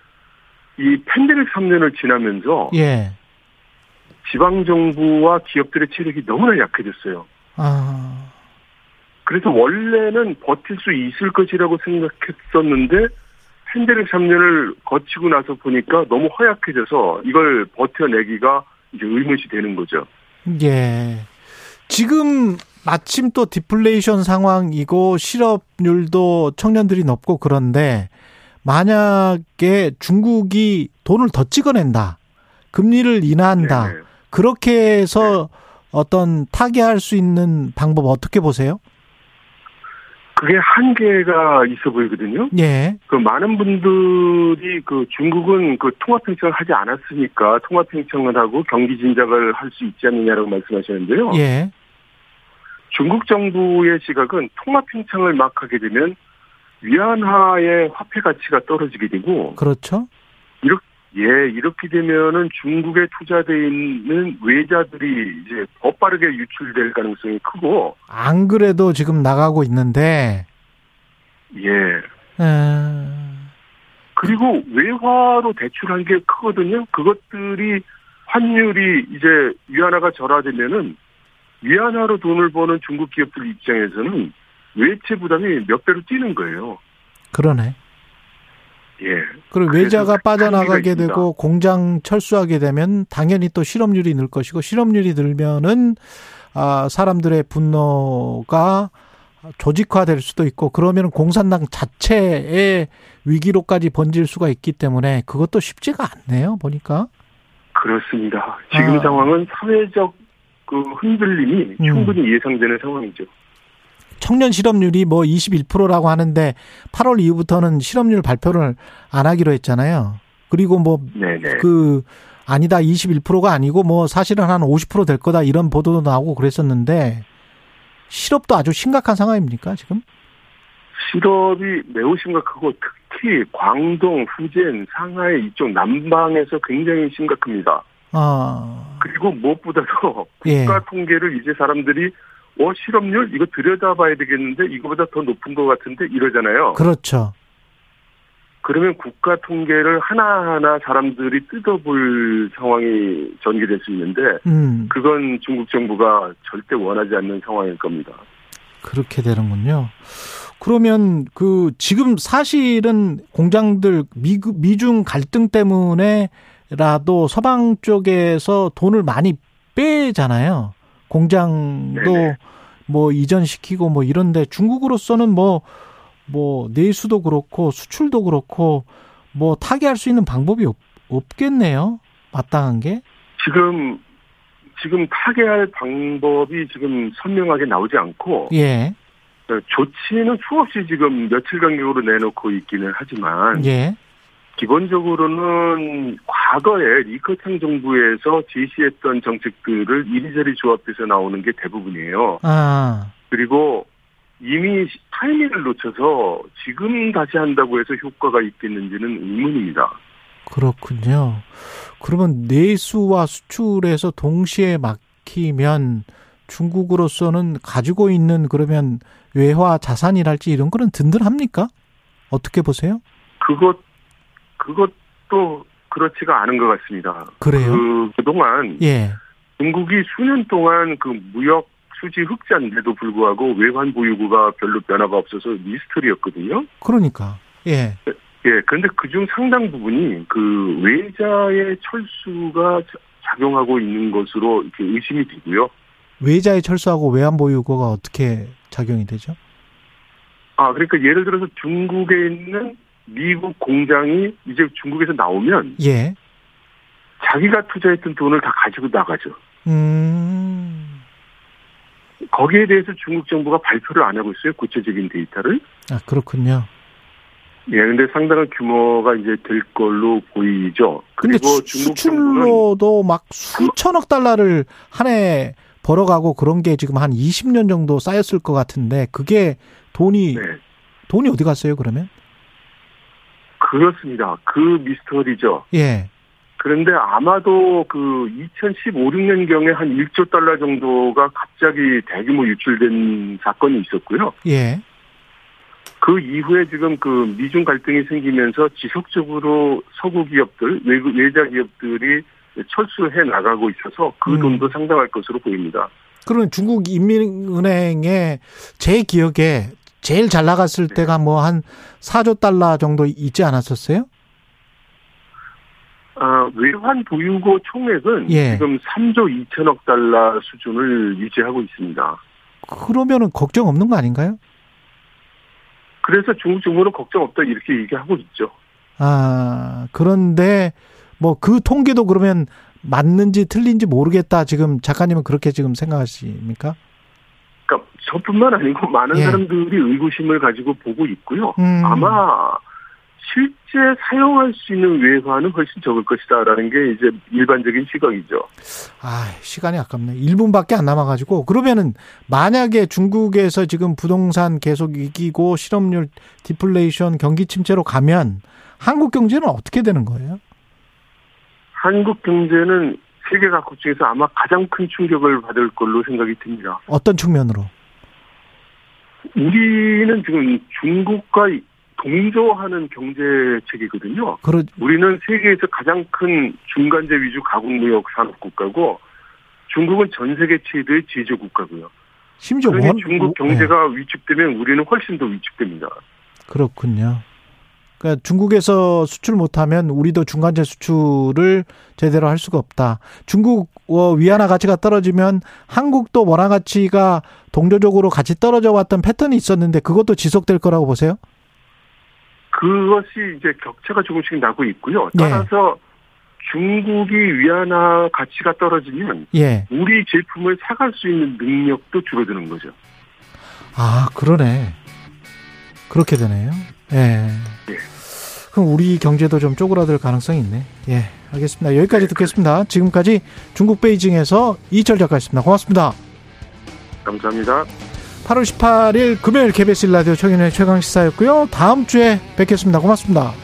이 팬데믹 3년을 지나면서 예. 지방 정부와 기업들의 체력이 너무나 약해졌어요. 아. 그래서 원래는 버틸 수 있을 것이라고 생각했었는데 팬데믹 3년을 거치고 나서 보니까 너무 허약해져서 이걸 버텨내기가 이제 의문시 되는 거죠. 예. 지금 마침 또 디플레이션 상황이고 실업률도 청년들이 높고 그런데 만약에 중국이 돈을 더 찍어낸다. 금리를 인하한다. 네네. 그렇게 해서 어떤 타개할 수 있는 방법 어떻게 보세요? 그게 한계가 있어 보이거든요. 예. 그 많은 분들이 그 중국은 그 통화팽창을 하지 않았으니까 통화팽창을 하고 경기 진작을 할 수 있지 않느냐라고 말씀하시는데요. 예. 중국 정부의 시각은 통화팽창을 막 하게 되면 위안화의 화폐 가치가 떨어지게 되고 그렇죠. 이렇게 예 이렇게 되면은 중국에 투자돼 있는 외자들이 이제 더 빠르게 유출될 가능성이 크고 안 그래도 지금 나가고 있는데 예 에, 그리고 외화로 대출한 게 크거든요. 그것들이 환율이 이제 위안화가 절하되면은 위안화로 돈을 버는 중국 기업들 입장에서는 외채 부담이 몇 배로 뛰는 거예요. 그러네. 예. 그리고 외자가 빠져나가게 있습니다. 되고 공장 철수하게 되면 당연히 또 실업률이 늘 것이고 실업률이 늘면은 아 사람들의 분노가 조직화될 수도 있고 그러면 공산당 자체의 위기로까지 번질 수가 있기 때문에 그것도 쉽지가 않네요 보니까 그렇습니다. 지금 아. 상황은 사회적 그 흔들림이 음. 충분히 예상되는 상황이죠. 청년 실업률이 뭐 21%라고 하는데 8월 이후부터는 실업률 발표를 안 하기로 했잖아요. 그리고 뭐. 그 아니다 21%가 아니고 뭐 사실은 한 50%될 거다 이런 보도도 나오고 그랬었는데 실업도 아주 심각한 상황입니까 지금? 실업이 매우 심각하고 특히 광동, 후젠, 상하이 이쪽 남방에서 굉장히 심각합니다. 아 그리고 무엇보다도 예. 국가 통계를 이제 사람들이 어 실업률 이거 들여다봐야 되겠는데 이거보다 더 높은 것 같은데 이러잖아요. 그렇죠. 그러면 국가 통계를 하나하나 사람들이 뜯어볼 상황이 전개될 수 있는데 음 그건 중국 정부가 절대 원하지 않는 상황일 겁니다. 그렇게 되는군요. 그러면 그 지금 사실은 공장들 미 미중 갈등 때문에라도 서방 쪽에서 돈을 많이 빼잖아요. 공장도 네네. 뭐 이전시키고 뭐 이런데 중국으로서는 뭐 뭐 내수도 그렇고 수출도 그렇고 뭐 타개할 수 있는 방법이 없, 없겠네요. 마땅한 게. 지금 지금 타개할 방법이 지금 선명하게 나오지 않고 예. 어, 조치는 수없이 지금 며칠 간격으로 내놓고 있기는 하지만 예. 기본적으로는 과거에 리커창 정부에서 제시했던 정책들을 이리저리 조합해서 나오는 게 대부분이에요. 아. 그리고 이미 타이밍을 놓쳐서 지금 다시 한다고 해서 효과가 있겠는지는 의문입니다. 그렇군요. 그러면 내수와 수출에서 동시에 막히면 중국으로서는 가지고 있는 그러면 외화 자산이랄지 이런 거는 든든합니까? 어떻게 보세요? 그것 그것도 그렇지가 않은 것 같습니다. 그래요? 그, 그동안 예. 중국이 수년 동안 그 무역 수지 흑자인데도 불구하고 외환 보유고가 별로 변화가 없어서 미스터리였거든요. 그러니까. 예. 예, 그런데 그중 상당 부분이 그 외자의 철수가 자- 작용하고 있는 것으로 이렇게 의심이 되고요. 외자의 철수하고 외환 보유고가 어떻게 작용이 되죠? 아, 그러니까 예를 들어서 중국에 있는 미국 공장이 이제 중국에서 나오면 예. 자기가 투자했던 돈을 다 가지고 나가죠. 음. 거기에 대해서 중국 정부가 발표를 안 하고 있어요. 구체적인 데이터를. 아, 그렇군요. 예, 근데 상당한 규모가 이제 될 걸로 보이죠. 근데 그리고 수, 중국 수출로도 막 수천억 달러를 한 해 벌어가고 그런 게 지금 한 20년 정도 쌓였을 것 같은데 그게 돈이 네. 돈이 어디 갔어요 그러면? 그렇습니다. 그 미스터리죠. 예. 그런데 아마도 그 2015, 16년경에 한 1조 달러 정도가 갑자기 대규모 유출된 사건이 있었고요. 예. 그 이후에 지금 그 미중 갈등이 생기면서 지속적으로 서구 기업들, 외국 외자 기업들이 철수해 나가고 있어서 그 음. 돈도 상당할 것으로 보입니다. 그러면 중국 인민은행에 제 기억에 제일 잘 나갔을 네. 때가 뭐 한 4조 달러 정도 있지 않았었어요? 아, 외환 보유고 총액은 예. 지금 3조 2천억 달러 수준을 유지하고 있습니다. 그러면은 걱정 없는 거 아닌가요? 그래서 중국 정부는 걱정 없다 이렇게 얘기하고 있죠. 아, 그런데 뭐 그 통계도 그러면 맞는지 틀린지 모르겠다. 지금 작가님은 그렇게 지금 생각하십니까? 저뿐만 아니고 많은 예. 사람들이 의구심을 가지고 보고 있고요. 음. 아마 실제 사용할 수 있는 외화는 훨씬 적을 것이다라는 게 이제 일반적인 시각이죠. 아, 시간이 아깝네. 1분밖에 안 남아가지고. 그러면은, 만약에 중국에서 지금 부동산 계속 이기고 실업률 디플레이션 경기 침체로 가면 한국 경제는 어떻게 되는 거예요? 한국 경제는 세계 각국 중에서 아마 가장 큰 충격을 받을 걸로 생각이 듭니다. 어떤 측면으로? 우리는 지금 중국과 동조하는 경제 체계거든요. 그러, 우리는 세계에서 가장 큰 중간재 위주 가공무역 산업 국가고 중국은 전 세계 최대의 제조 국가고요. 심지어 원, 중국 네. 경제가 위축되면 우리는 훨씬 더 위축됩니다. 그렇군요. 그러니까 중국에서 수출 못하면 우리도 중간재 수출을 제대로 할 수가 없다. 중국 어, 위안화 가치가 떨어지면 한국도 원화 가치가 동조적으로 같이 떨어져 왔던 패턴이 있었는데 그것도 지속될 거라고 보세요? 그것이 이제 격차가 조금씩 나고 있고요. 네. 따라서 중국이 위안화 가치가 떨어지면 예. 우리 제품을 사갈 수 있는 능력도 줄어드는 거죠. 아, 그러네. 그렇게 되네요. 예. 그럼 우리 경제도 좀 쪼그라들 가능성이 있네. 예. 알겠습니다. 여기까지 듣겠습니다. 지금까지 중국 베이징에서 이철 작가였습니다. 고맙습니다. 감사합니다. 8월 18일 금요일 KBS 라디오 최경의 최강 시사였고요. 다음 주에 뵙겠습니다. 고맙습니다.